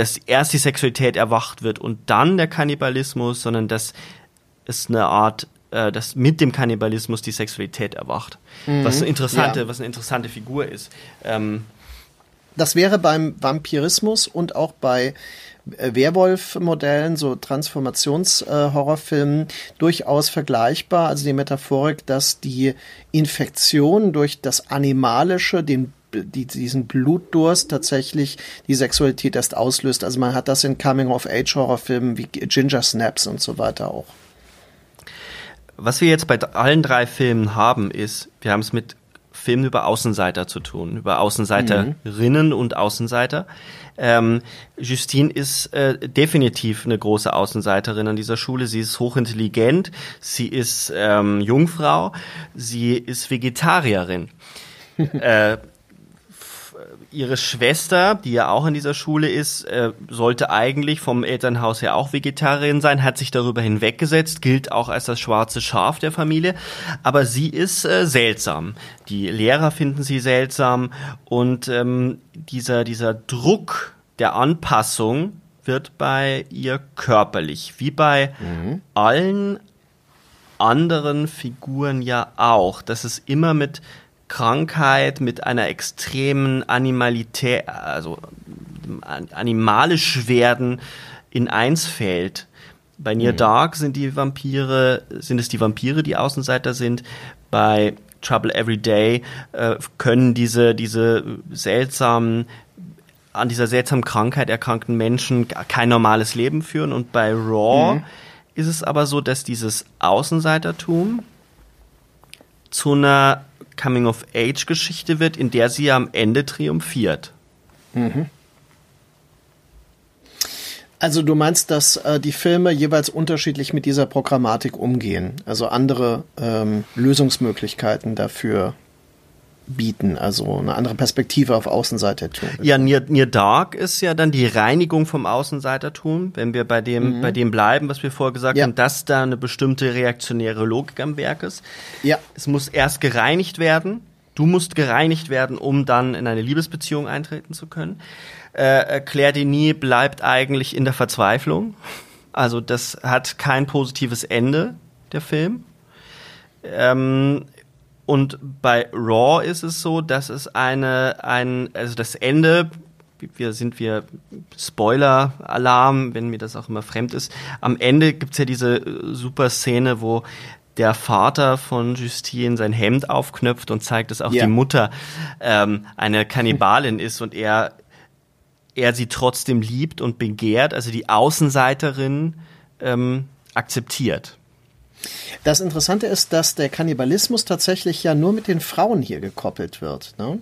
Speaker 1: dass erst die Sexualität erwacht wird und dann der Kannibalismus, sondern dass es eine Art, äh, dass mit dem Kannibalismus die Sexualität erwacht. Mhm. Was eine interessante, ja. was eine interessante Figur ist. Ähm,
Speaker 2: das wäre beim Vampirismus und auch bei äh, Werwolf-Modellen, so Transformations-Horrorfilmen, äh, durchaus vergleichbar. Also die Metaphorik, dass die Infektion durch das Animalische den die, diesen Blutdurst tatsächlich die Sexualität erst auslöst. Also man hat das in Coming-of-Age-Horrorfilmen wie Ginger Snaps und so weiter auch.
Speaker 1: Was wir jetzt bei allen drei Filmen haben, ist, wir haben es mit Filmen über Außenseiter zu tun, über Außenseiterinnen mhm. und Außenseiter. Ähm, Justine ist äh, definitiv eine große Außenseiterin an dieser Schule. Sie ist hochintelligent, sie ist ähm, Jungfrau, sie ist Vegetarierin. äh, ihre Schwester, die ja auch in dieser Schule ist, äh, sollte eigentlich vom Elternhaus her auch Vegetarierin sein, hat sich darüber hinweggesetzt, gilt auch als das schwarze Schaf der Familie, aber sie ist äh, seltsam. Die Lehrer finden sie seltsam und ähm, dieser, dieser Druck der Anpassung wird bei ihr körperlich, wie bei mhm. allen anderen Figuren ja auch, dass es immer mit Krankheit, mit einer extremen Animalität, also animalisch werden in eins fällt. Bei Near mhm. Dark sind die Vampire, sind es die Vampire, die Außenseiter sind. Bei Trouble Every Day äh, können diese, diese seltsamen, an dieser seltsamen Krankheit erkrankten Menschen kein normales Leben führen. Und bei Raw mhm ist es aber so, dass dieses Außenseitertum zu einer Coming-of-Age-Geschichte wird, in der sie am Ende triumphiert. Mhm.
Speaker 2: Also du meinst, dass äh, die Filme jeweils unterschiedlich mit dieser Programmatik umgehen, also andere ähm, Lösungsmöglichkeiten dafür bieten, also eine andere Perspektive auf Außenseitertum.
Speaker 1: Ja, Near, Near Dark ist ja dann die Reinigung vom Außenseitertum, wenn wir bei dem, mhm. bei dem bleiben, was wir vorher gesagt ja. haben, dass da eine bestimmte reaktionäre Logik am Werk ist. Ja. Es muss erst gereinigt werden. Du musst gereinigt werden, um dann in eine Liebesbeziehung eintreten zu können. Äh, äh Claire Denis bleibt eigentlich in der Verzweiflung. Also das hat kein positives Ende, der Film. Ähm, und bei Raw ist es so, dass es eine, ein, also das Ende, wir sind wir Spoiler-Alarm, wenn mir das auch immer fremd ist. Am Ende gibt's ja diese äh, super Szene, wo der Vater von Justine sein Hemd aufknöpft und zeigt, dass auch ja. die Mutter ähm, eine Kannibalin ist und er, er sie trotzdem liebt und begehrt, also die Außenseiterin ähm, akzeptiert.
Speaker 2: Das Interessante ist, dass der Kannibalismus tatsächlich ja nur mit den Frauen hier gekoppelt wird. Ne?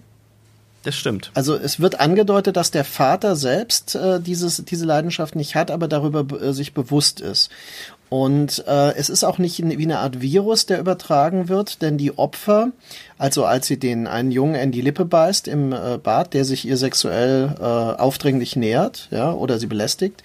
Speaker 1: Das stimmt.
Speaker 2: Also es wird angedeutet, dass der Vater selbst äh, dieses, diese Leidenschaft nicht hat, aber darüber äh, sich bewusst ist. Und äh, es ist auch nicht wie eine Art Virus, der übertragen wird, denn die Opfer, also als sie den einen Jungen in die Lippe beißt im äh, Bad, der sich ihr sexuell äh, aufdringlich nähert, ja, oder sie belästigt,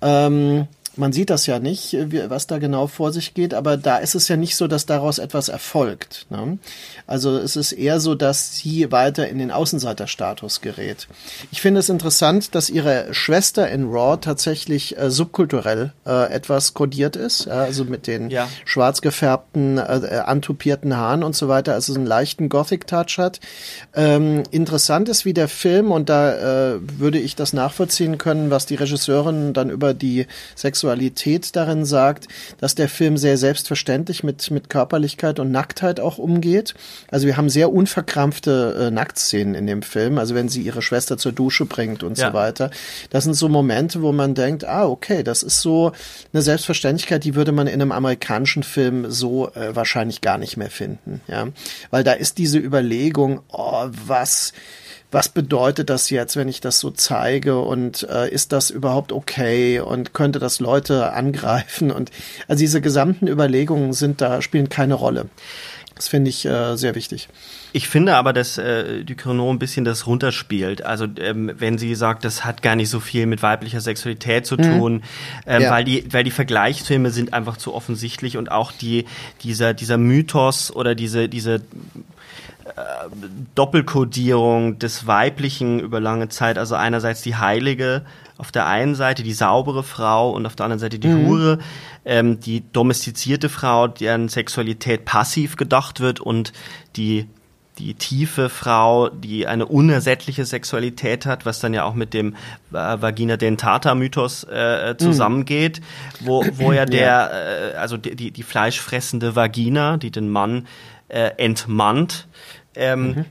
Speaker 2: ähm, man sieht das ja nicht, was da genau vor sich geht, aber da ist es ja nicht so, dass daraus etwas erfolgt. Ne? Also es ist eher so, dass sie weiter in den Außenseiterstatus gerät. Ich finde es interessant, dass ihre Schwester in Raw tatsächlich äh, subkulturell äh, etwas kodiert ist, ja, also mit den ja. schwarz gefärbten, äh, äh antupierten Haaren und so weiter, also einen leichten Gothic-Touch hat. Ähm, interessant ist, wie der Film, und da äh, würde ich das nachvollziehen können, was die Regisseurin dann über die Sex Sexualität darin sagt, dass der Film sehr selbstverständlich mit, mit Körperlichkeit und Nacktheit auch umgeht. Also wir haben sehr unverkrampfte äh, Nacktszenen in dem Film, also wenn sie ihre Schwester zur Dusche bringt und ja. so weiter. Das sind so Momente, wo man denkt, ah, okay, das ist so eine Selbstverständlichkeit, die würde man in einem amerikanischen Film so äh, wahrscheinlich gar nicht mehr finden, ja. Weil da ist diese Überlegung, oh, was, was bedeutet das jetzt, wenn ich das so zeige und äh, ist das überhaupt okay und könnte das Leute angreifen und also diese gesamten Überlegungen sind da spielen keine Rolle. Das finde ich äh, sehr wichtig.
Speaker 1: Ich finde aber, dass äh, Ducrenon ein bisschen das runterspielt. Also ähm, wenn sie sagt, das hat gar nicht so viel mit weiblicher Sexualität zu mhm. tun, mhm. ähm, ja. weil die weil die Vergleichsfilme sind einfach zu offensichtlich und auch die dieser dieser Mythos oder diese diese Doppelkodierung des Weiblichen über lange Zeit. Also einerseits die Heilige auf der einen Seite, die saubere Frau und auf der anderen Seite die mhm. Hure, ähm, die domestizierte Frau, deren Sexualität passiv gedacht wird und die die tiefe Frau, die eine unersättliche Sexualität hat, was dann ja auch mit dem äh, Vagina dentata Mythos äh, zusammengeht, mhm. wo, wo ja der, äh, also die, die fleischfressende Vagina, die den Mann äh, entmannt, ähm, mhm.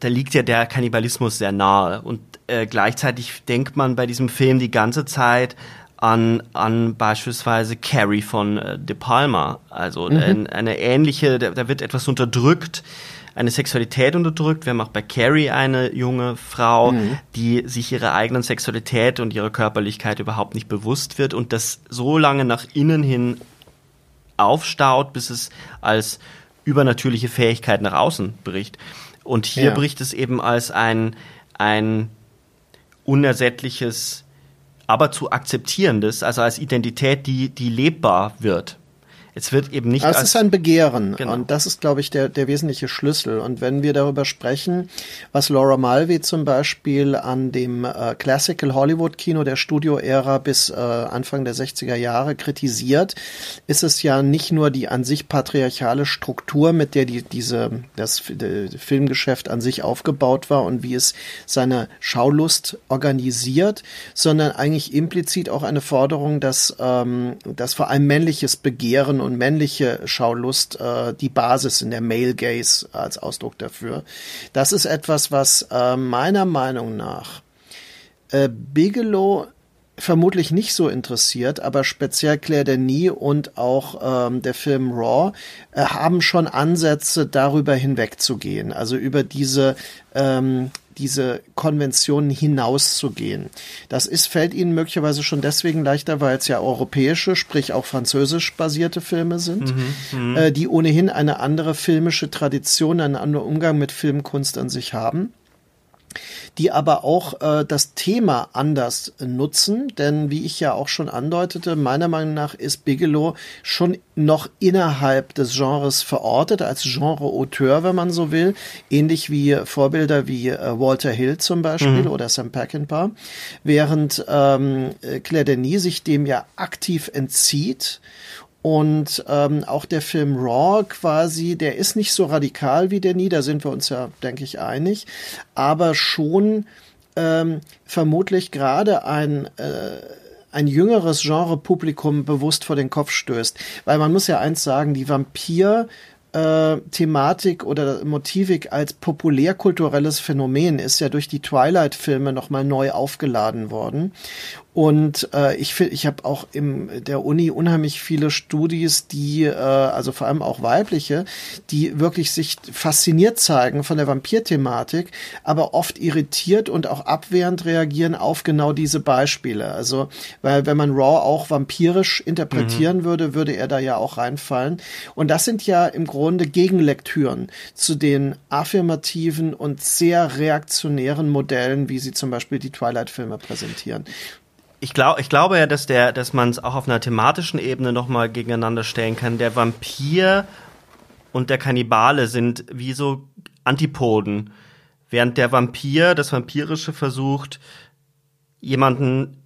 Speaker 1: da liegt ja der Kannibalismus sehr nahe. Und äh, gleichzeitig denkt man bei diesem Film die ganze Zeit an, an beispielsweise Carrie von äh, De Palma. Also mhm. äh, eine ähnliche, da, da, wird etwas unterdrückt, eine Sexualität unterdrückt. Wir haben auch bei Carrie eine junge Frau, mhm. die sich ihrer eigenen Sexualität und ihrer Körperlichkeit überhaupt nicht bewusst wird und das so lange nach innen hin aufstaut, bis es als übernatürliche Fähigkeit nach außen bricht. Und hier ja. bricht es eben als ein, ein unersättliches, aber zu akzeptierendes, also als Identität, die, die lebbar wird. Es wird eben nicht.
Speaker 2: Also es ist ein Begehren genau. und das ist, glaube ich, der, der wesentliche Schlüssel. Und wenn wir darüber sprechen, was Laura Mulvey zum Beispiel an dem äh, Classical Hollywood Kino der Studio-Ära bis äh, Anfang der 60er Jahre kritisiert, ist es ja nicht nur die an sich patriarchale Struktur, mit der die, diese, das die Filmgeschäft an sich aufgebaut war und wie es seine Schaulust organisiert, sondern eigentlich implizit auch eine Forderung, dass, ähm, dass vor allem männliches Begehren und männliche Schaulust äh, die Basis in der Male Gaze als Ausdruck dafür. Das ist etwas, was äh, meiner Meinung nach äh, Bigelow vermutlich nicht so interessiert, aber speziell Claire Denis und auch ähm, der Film Raw äh, haben schon Ansätze darüber hinwegzugehen, also über diese ähm, diese Konventionen hinauszugehen. Das ist, fällt ihnen möglicherweise schon deswegen leichter, weil es ja europäische, sprich auch französisch basierte Filme sind, mhm, mhm, äh, die ohnehin eine andere filmische Tradition, einen anderen Umgang mit Filmkunst an sich haben die aber auch äh, das Thema anders nutzen, denn wie ich ja auch schon andeutete, meiner Meinung nach ist Bigelow schon noch innerhalb des Genres verortet, als Genre-Auteur, wenn man so will, ähnlich wie Vorbilder wie äh, Walter Hill zum Beispiel mhm. oder Sam Peckinpah, während ähm, Claire Denis sich dem ja aktiv entzieht und ähm, auch der Film Raw quasi, der ist nicht so radikal wie der Nie, da sind wir uns ja, denke ich, einig, aber schon ähm, vermutlich gerade ein äh, ein jüngeres Genre-Publikum bewusst vor den Kopf stößt. Weil man muss ja eins sagen, die Vampir- äh, Thematik oder Motivik als populärkulturelles Phänomen ist ja durch die Twilight-Filme nochmal neu aufgeladen worden. Und äh, ich finde, ich habe auch im der Uni unheimlich viele Studis, die, äh, also vor allem auch weibliche, die wirklich sich fasziniert zeigen von der Vampir-Thematik, aber oft irritiert und auch abwehrend reagieren auf genau diese Beispiele. Also, weil wenn man Raw auch vampirisch interpretieren mhm. würde, würde er da ja auch reinfallen. Und das sind ja im Grunde Gegenlektüren zu den affirmativen und sehr reaktionären Modellen, wie sie zum Beispiel die Twilight-Filme präsentieren
Speaker 1: ich glaube, ich glaube ja, dass der, dass man es auch auf einer thematischen Ebene nochmal gegeneinander stellen kann. Der Vampir und der Kannibale sind wie so Antipoden. Während der Vampir, das Vampirische versucht, jemanden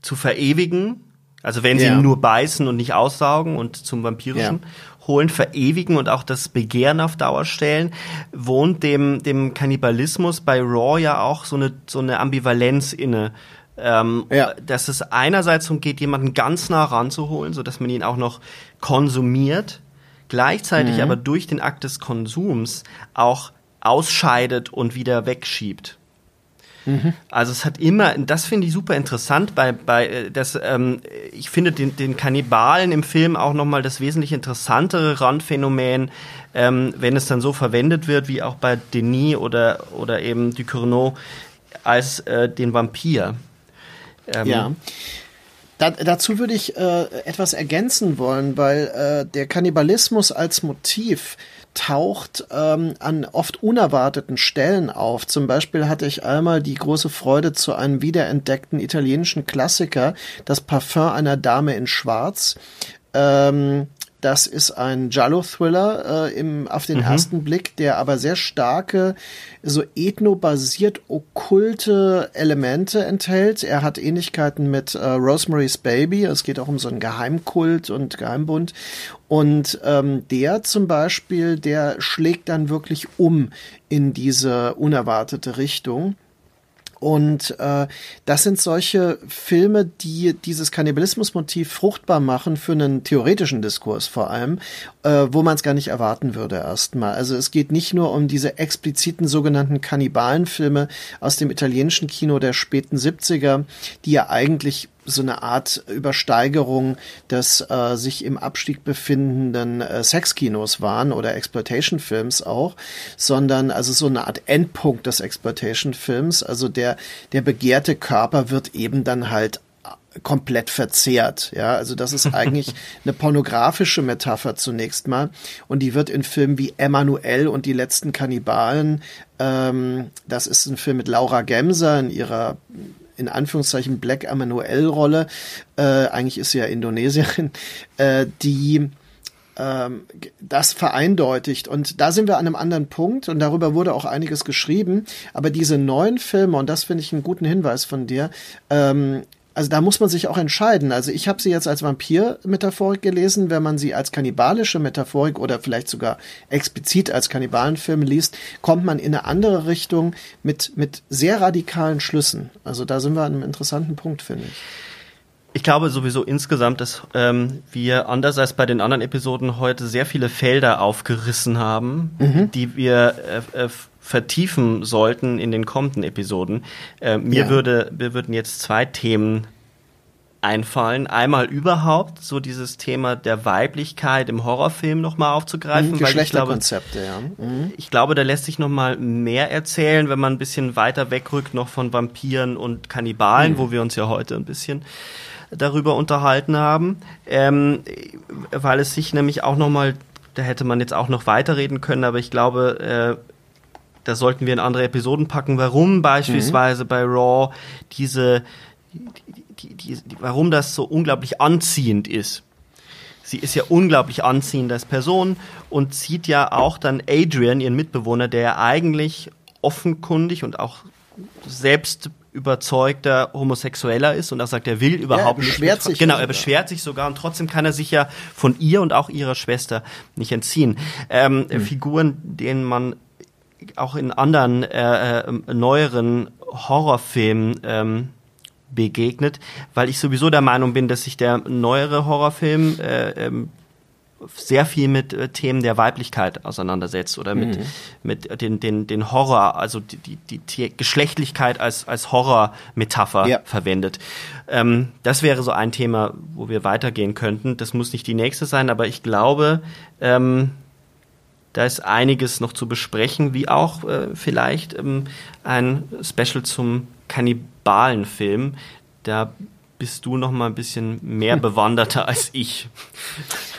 Speaker 1: zu verewigen, also wenn sie ja. ihn nur beißen und nicht aussaugen und zum Vampirischen ja. holen, verewigen und auch das Begehren auf Dauer stellen, wohnt dem, dem Kannibalismus bei Raw ja auch so eine, so eine Ambivalenz inne. Ähm, ja. Dass es einerseits darum geht, jemanden ganz nah ranzuholen, so dass man ihn auch noch konsumiert, gleichzeitig mhm. aber durch den Akt des Konsums auch ausscheidet und wieder wegschiebt. Mhm. Also es hat immer, das finde ich super interessant bei, bei äh, das, ähm, ich finde den, den Kannibalen im Film auch nochmal das wesentlich interessantere Randphänomen, ähm, wenn es dann so verwendet wird, wie auch bei Denis oder, oder eben Ducournau, als äh, den Vampir.
Speaker 2: Ähm, ja. Da, dazu würde ich äh, etwas ergänzen wollen, weil äh, der Kannibalismus als Motiv taucht ähm, an oft unerwarteten Stellen auf. Zum Beispiel hatte ich einmal die große Freude zu einem wiederentdeckten italienischen Klassiker, das Parfum einer Dame in Schwarz. Ähm, das ist ein Giallo-Thriller äh, im, auf den mhm. ersten Blick, der aber sehr starke, so ethnobasiert okkulte Elemente enthält. Er hat Ähnlichkeiten mit äh, Rosemary's Baby. Es geht auch um so einen Geheimkult und Geheimbund. Und ähm, der zum Beispiel, der schlägt dann wirklich um in diese unerwartete Richtung. Und äh, das sind solche Filme, die dieses Kannibalismusmotiv fruchtbar machen für einen theoretischen Diskurs vor allem, äh, wo man es gar nicht erwarten würde erstmal. Also es geht nicht nur um diese expliziten sogenannten Kannibalenfilme aus dem italienischen Kino der späten 70er, die ja eigentlich so eine Art Übersteigerung des äh, sich im Abstieg befindenden äh, Sexkinos waren oder Exploitation-Films auch, sondern also so eine Art Endpunkt des Exploitation-Films. Also der, der begehrte Körper wird eben dann halt komplett verzehrt. Ja, also das ist eigentlich eine pornografische Metapher zunächst mal. Und die wird in Filmen wie Emanuel und die letzten Kannibalen, ähm, das ist ein Film mit Laura Gemser in ihrer in Anführungszeichen Black Emanuel-Rolle, äh, eigentlich ist sie ja Indonesierin, äh, die ähm, das vereindeutigt. Und da sind wir an einem anderen Punkt und darüber wurde auch einiges geschrieben. Aber diese neuen Filme, und das finde ich einen guten Hinweis von dir, ähm, also da muss man sich auch entscheiden. Also ich habe sie jetzt als Vampir-Metaphorik gelesen. Wenn man sie als kannibalische Metaphorik oder vielleicht sogar explizit als Kannibalenfilm liest, kommt man in eine andere Richtung mit, mit sehr radikalen Schlüssen. Also da sind wir an einem interessanten Punkt, finde ich.
Speaker 1: Ich glaube sowieso insgesamt, dass ähm, wir anders als bei den anderen Episoden heute sehr viele Felder aufgerissen haben, mhm. die wir äh, äh, vertiefen sollten in den kommenden Episoden. Äh, mir ja. würde, mir würden jetzt zwei Themen einfallen. Einmal überhaupt so dieses Thema der Weiblichkeit im Horrorfilm nochmal aufzugreifen.
Speaker 2: Mhm, Geschlechterkonzepte, ja.
Speaker 1: Mhm. Ich glaube, da lässt sich nochmal mehr erzählen, wenn man ein bisschen weiter wegrückt noch von Vampiren und Kannibalen, mhm. wo wir uns ja heute ein bisschen darüber unterhalten haben, ähm, weil es sich nämlich auch nochmal, da hätte man jetzt auch noch weiterreden können, aber ich glaube, äh, da sollten wir in andere Episoden packen, warum beispielsweise mhm. bei Raw diese, die, die, die, warum das so unglaublich anziehend ist. Sie ist ja unglaublich anziehend als Person und sieht ja auch dann Adrian, ihren Mitbewohner, der ja eigentlich offenkundig und auch selbst überzeugter Homosexueller ist und er sagt, er will überhaupt ja, er
Speaker 2: beschwert nicht.
Speaker 1: Sich genau, er beschwert sich sogar und trotzdem kann er sich ja von ihr und auch ihrer Schwester nicht entziehen. Ähm, mhm. Figuren, denen man auch in anderen äh, äh, neueren Horrorfilmen ähm, begegnet, weil ich sowieso der Meinung bin, dass sich der neuere Horrorfilm äh, ähm, sehr viel mit äh, Themen der Weiblichkeit auseinandersetzt oder mit, mhm. mit den, den, den Horror, also die, die, die Geschlechtlichkeit als, als Horror-Metapher ja. verwendet. Ähm, das wäre so ein Thema, wo wir weitergehen könnten. Das muss nicht die nächste sein, aber ich glaube, ähm, da ist einiges noch zu besprechen, wie auch äh, vielleicht ähm, ein Special zum Kannibalenfilm. Da bist du noch mal ein bisschen mehr bewanderter als ich.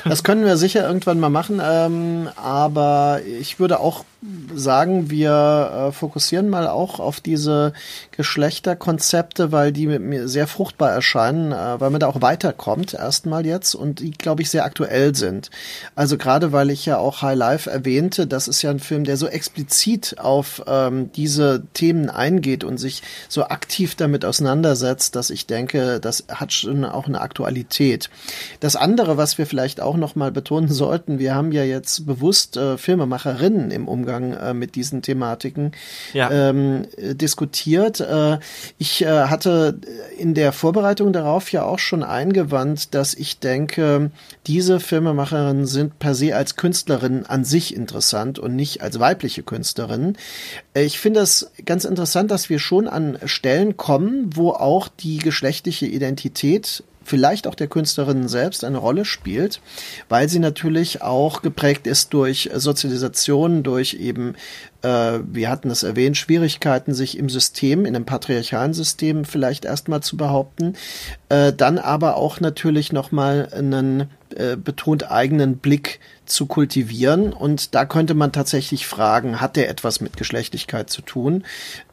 Speaker 2: Das können wir sicher irgendwann mal machen, ähm, aber ich würde auch sagen, wir äh, fokussieren mal auch auf diese Geschlechterkonzepte, weil die mir sehr fruchtbar erscheinen, äh, weil man da auch weiterkommt erstmal jetzt und die, glaube ich, sehr aktuell sind. Also gerade weil ich ja auch High Life erwähnte, das ist ja ein Film, der so explizit auf ähm, diese Themen eingeht und sich so aktiv damit auseinandersetzt, dass ich denke, das hat schon auch eine Aktualität. Das andere, was wir vielleicht auch noch mal betonen sollten, wir haben ja jetzt bewusst äh, Filmemacherinnen im Umgang äh, mit diesen Thematiken ja. ähm, diskutiert äh, ich äh, hatte in der Vorbereitung darauf ja auch schon eingewandt, dass ich denke, diese Filmemacherinnen sind per se als Künstlerinnen an sich interessant und nicht als weibliche Künstlerinnen. Ich finde es ganz interessant, dass wir schon an Stellen kommen, wo auch die geschlechtliche Identität vielleicht auch der Künstlerin selbst eine Rolle spielt, weil sie natürlich auch geprägt ist durch Sozialisation, durch eben, äh, wir hatten es erwähnt, Schwierigkeiten, sich im System, in einem patriarchalen System vielleicht erstmal zu behaupten, äh, dann aber auch natürlich nochmal einen äh, betont eigenen Blick zu kultivieren. Und da könnte man tatsächlich fragen, hat der etwas mit Geschlechtlichkeit zu tun?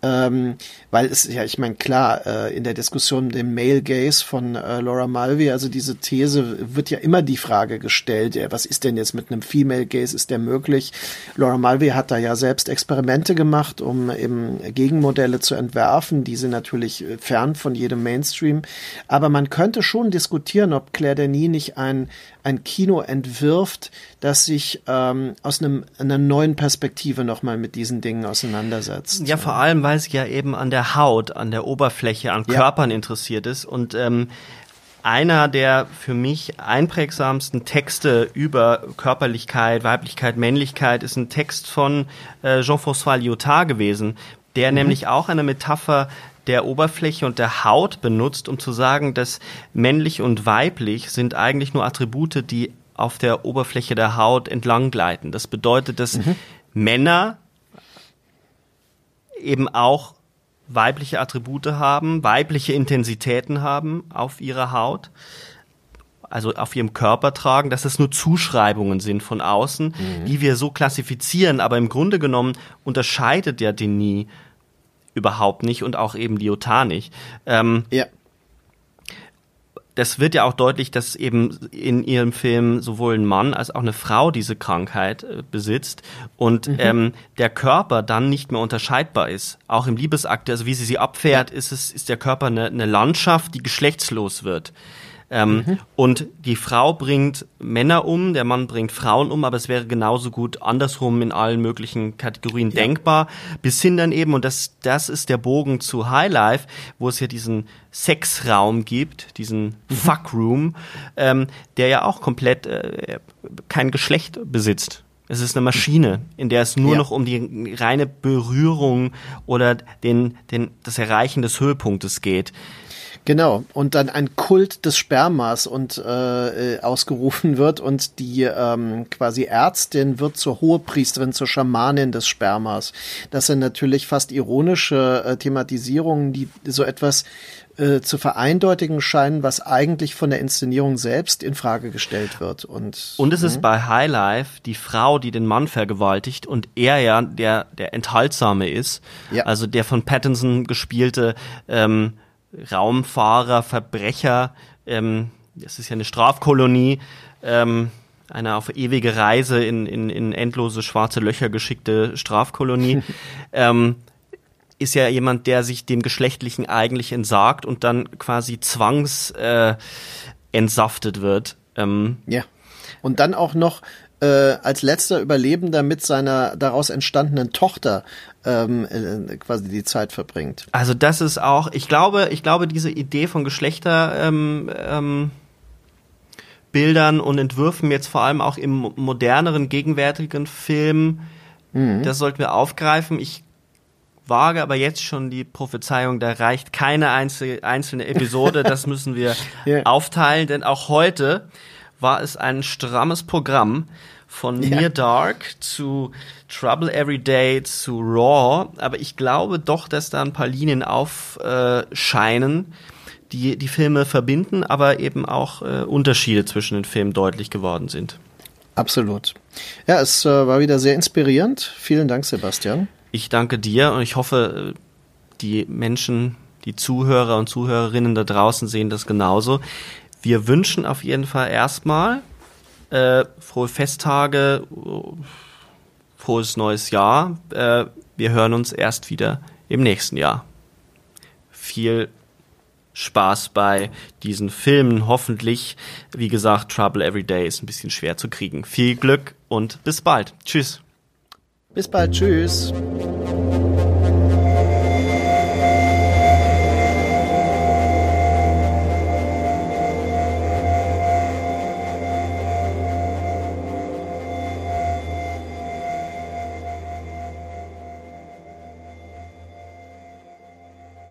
Speaker 2: Ähm, weil es ja, ich meine, klar, äh, in der Diskussion mit dem Male Gaze von äh, Laura Mulvey, also diese These wird ja immer die Frage gestellt, ja, was ist denn jetzt mit einem Female Gaze, ist der möglich? Laura Mulvey hat da ja selbst Experimente gemacht, um eben Gegenmodelle zu entwerfen, die sind natürlich äh, fern von jedem Mainstream. Aber man könnte schon diskutieren, ob Claire Denis nicht ein, ein Kino entwirft, das sich ähm, aus einem, einer neuen Perspektive nochmal mit diesen Dingen auseinandersetzt.
Speaker 1: Ja, vor allem, weil es ja eben an der Haut, an der Oberfläche, an Körpern ja. interessiert ist und ähm, einer der für mich einprägsamsten Texte über Körperlichkeit, Weiblichkeit, Männlichkeit ist ein Text von äh, Jean-François Lyotard gewesen, der mhm. nämlich auch eine Metapher der Oberfläche und der Haut benutzt, um zu sagen, dass männlich und weiblich sind eigentlich nur Attribute, die auf der Oberfläche der Haut entlang gleiten. Das bedeutet, dass mhm. Männer eben auch weibliche Attribute haben, weibliche Intensitäten haben auf ihrer Haut, also auf ihrem Körper tragen, dass es nur Zuschreibungen sind von außen, mhm. die wir so klassifizieren, aber im Grunde genommen unterscheidet ja Denis überhaupt nicht und auch eben Lyotard nicht. Ähm, ja das wird ja auch deutlich, dass eben in ihrem Film sowohl ein Mann als auch eine Frau diese Krankheit äh, besitzt und mhm. ähm, der Körper dann nicht mehr unterscheidbar ist. Auch im Liebesakt, also wie sie sie abfährt, ist es ist der Körper eine, eine Landschaft, die geschlechtslos wird. Ähm, mhm. Und die Frau bringt Männer um, der Mann bringt Frauen um, aber es wäre genauso gut andersrum in allen möglichen Kategorien ja. denkbar. Bis hin dann eben, und das, das ist der Bogen zu Highlife, wo es ja diesen Sexraum gibt, diesen mhm. Fuckroom, ähm, der ja auch komplett äh, kein Geschlecht besitzt. Es ist eine Maschine, in der es nur ja. noch um die reine Berührung oder den, den, das Erreichen des Höhepunktes geht.
Speaker 2: Genau, und dann ein Kult des Spermas und äh, äh, ausgerufen wird und die ähm, quasi Ärztin wird zur Hohepriesterin, zur Schamanin des Spermas. Das sind natürlich fast ironische äh, Thematisierungen, die so etwas äh, zu vereindeutigen scheinen, was eigentlich von der Inszenierung selbst in Frage gestellt wird. Und,
Speaker 1: und es ist mhm. bei Highlife die Frau, die den Mann vergewaltigt und er ja der, der Enthaltsame ist. Ja. Also der von Pattinson gespielte ähm, Raumfahrer, Verbrecher, ähm, das ist ja eine Strafkolonie, ähm, eine auf ewige Reise in, in, in endlose schwarze Löcher geschickte Strafkolonie, ähm, ist ja jemand, der sich dem Geschlechtlichen eigentlich entsagt und dann quasi zwangs äh, entsaftet wird.
Speaker 2: Ähm, ja. Und dann auch noch äh, als letzter Überlebender mit seiner daraus entstandenen Tochter ähm, äh, quasi die Zeit verbringt.
Speaker 1: Also das ist auch, ich glaube, ich glaube, diese Idee von Geschlechter ähm, ähm, Bildern und Entwürfen jetzt vor allem auch im moderneren, gegenwärtigen Film, mhm. das sollten wir aufgreifen. Ich wage aber jetzt schon die Prophezeiung, da reicht keine einzelne Episode, das müssen wir yeah. aufteilen, denn auch heute war es ein strammes Programm von ja. Near Dark zu Trouble Every Day zu Raw, aber ich glaube doch, dass da ein paar Linien aufscheinen, die die Filme verbinden, aber eben auch äh, Unterschiede zwischen den Filmen deutlich geworden sind.
Speaker 2: Absolut. Ja, es äh, war wieder sehr inspirierend. Vielen Dank, Sebastian.
Speaker 1: Ich danke dir und ich hoffe, die Menschen, die Zuhörer und Zuhörerinnen da draußen sehen das genauso. Wir wünschen auf jeden Fall erstmal äh, frohe Festtage, frohes neues Jahr. Äh, wir hören uns erst wieder im nächsten Jahr. Viel Spaß bei diesen Filmen. Hoffentlich, wie gesagt, Trouble Every Day ist ein bisschen schwer zu kriegen. Viel Glück und bis bald. Tschüss.
Speaker 2: Bis bald. Tschüss.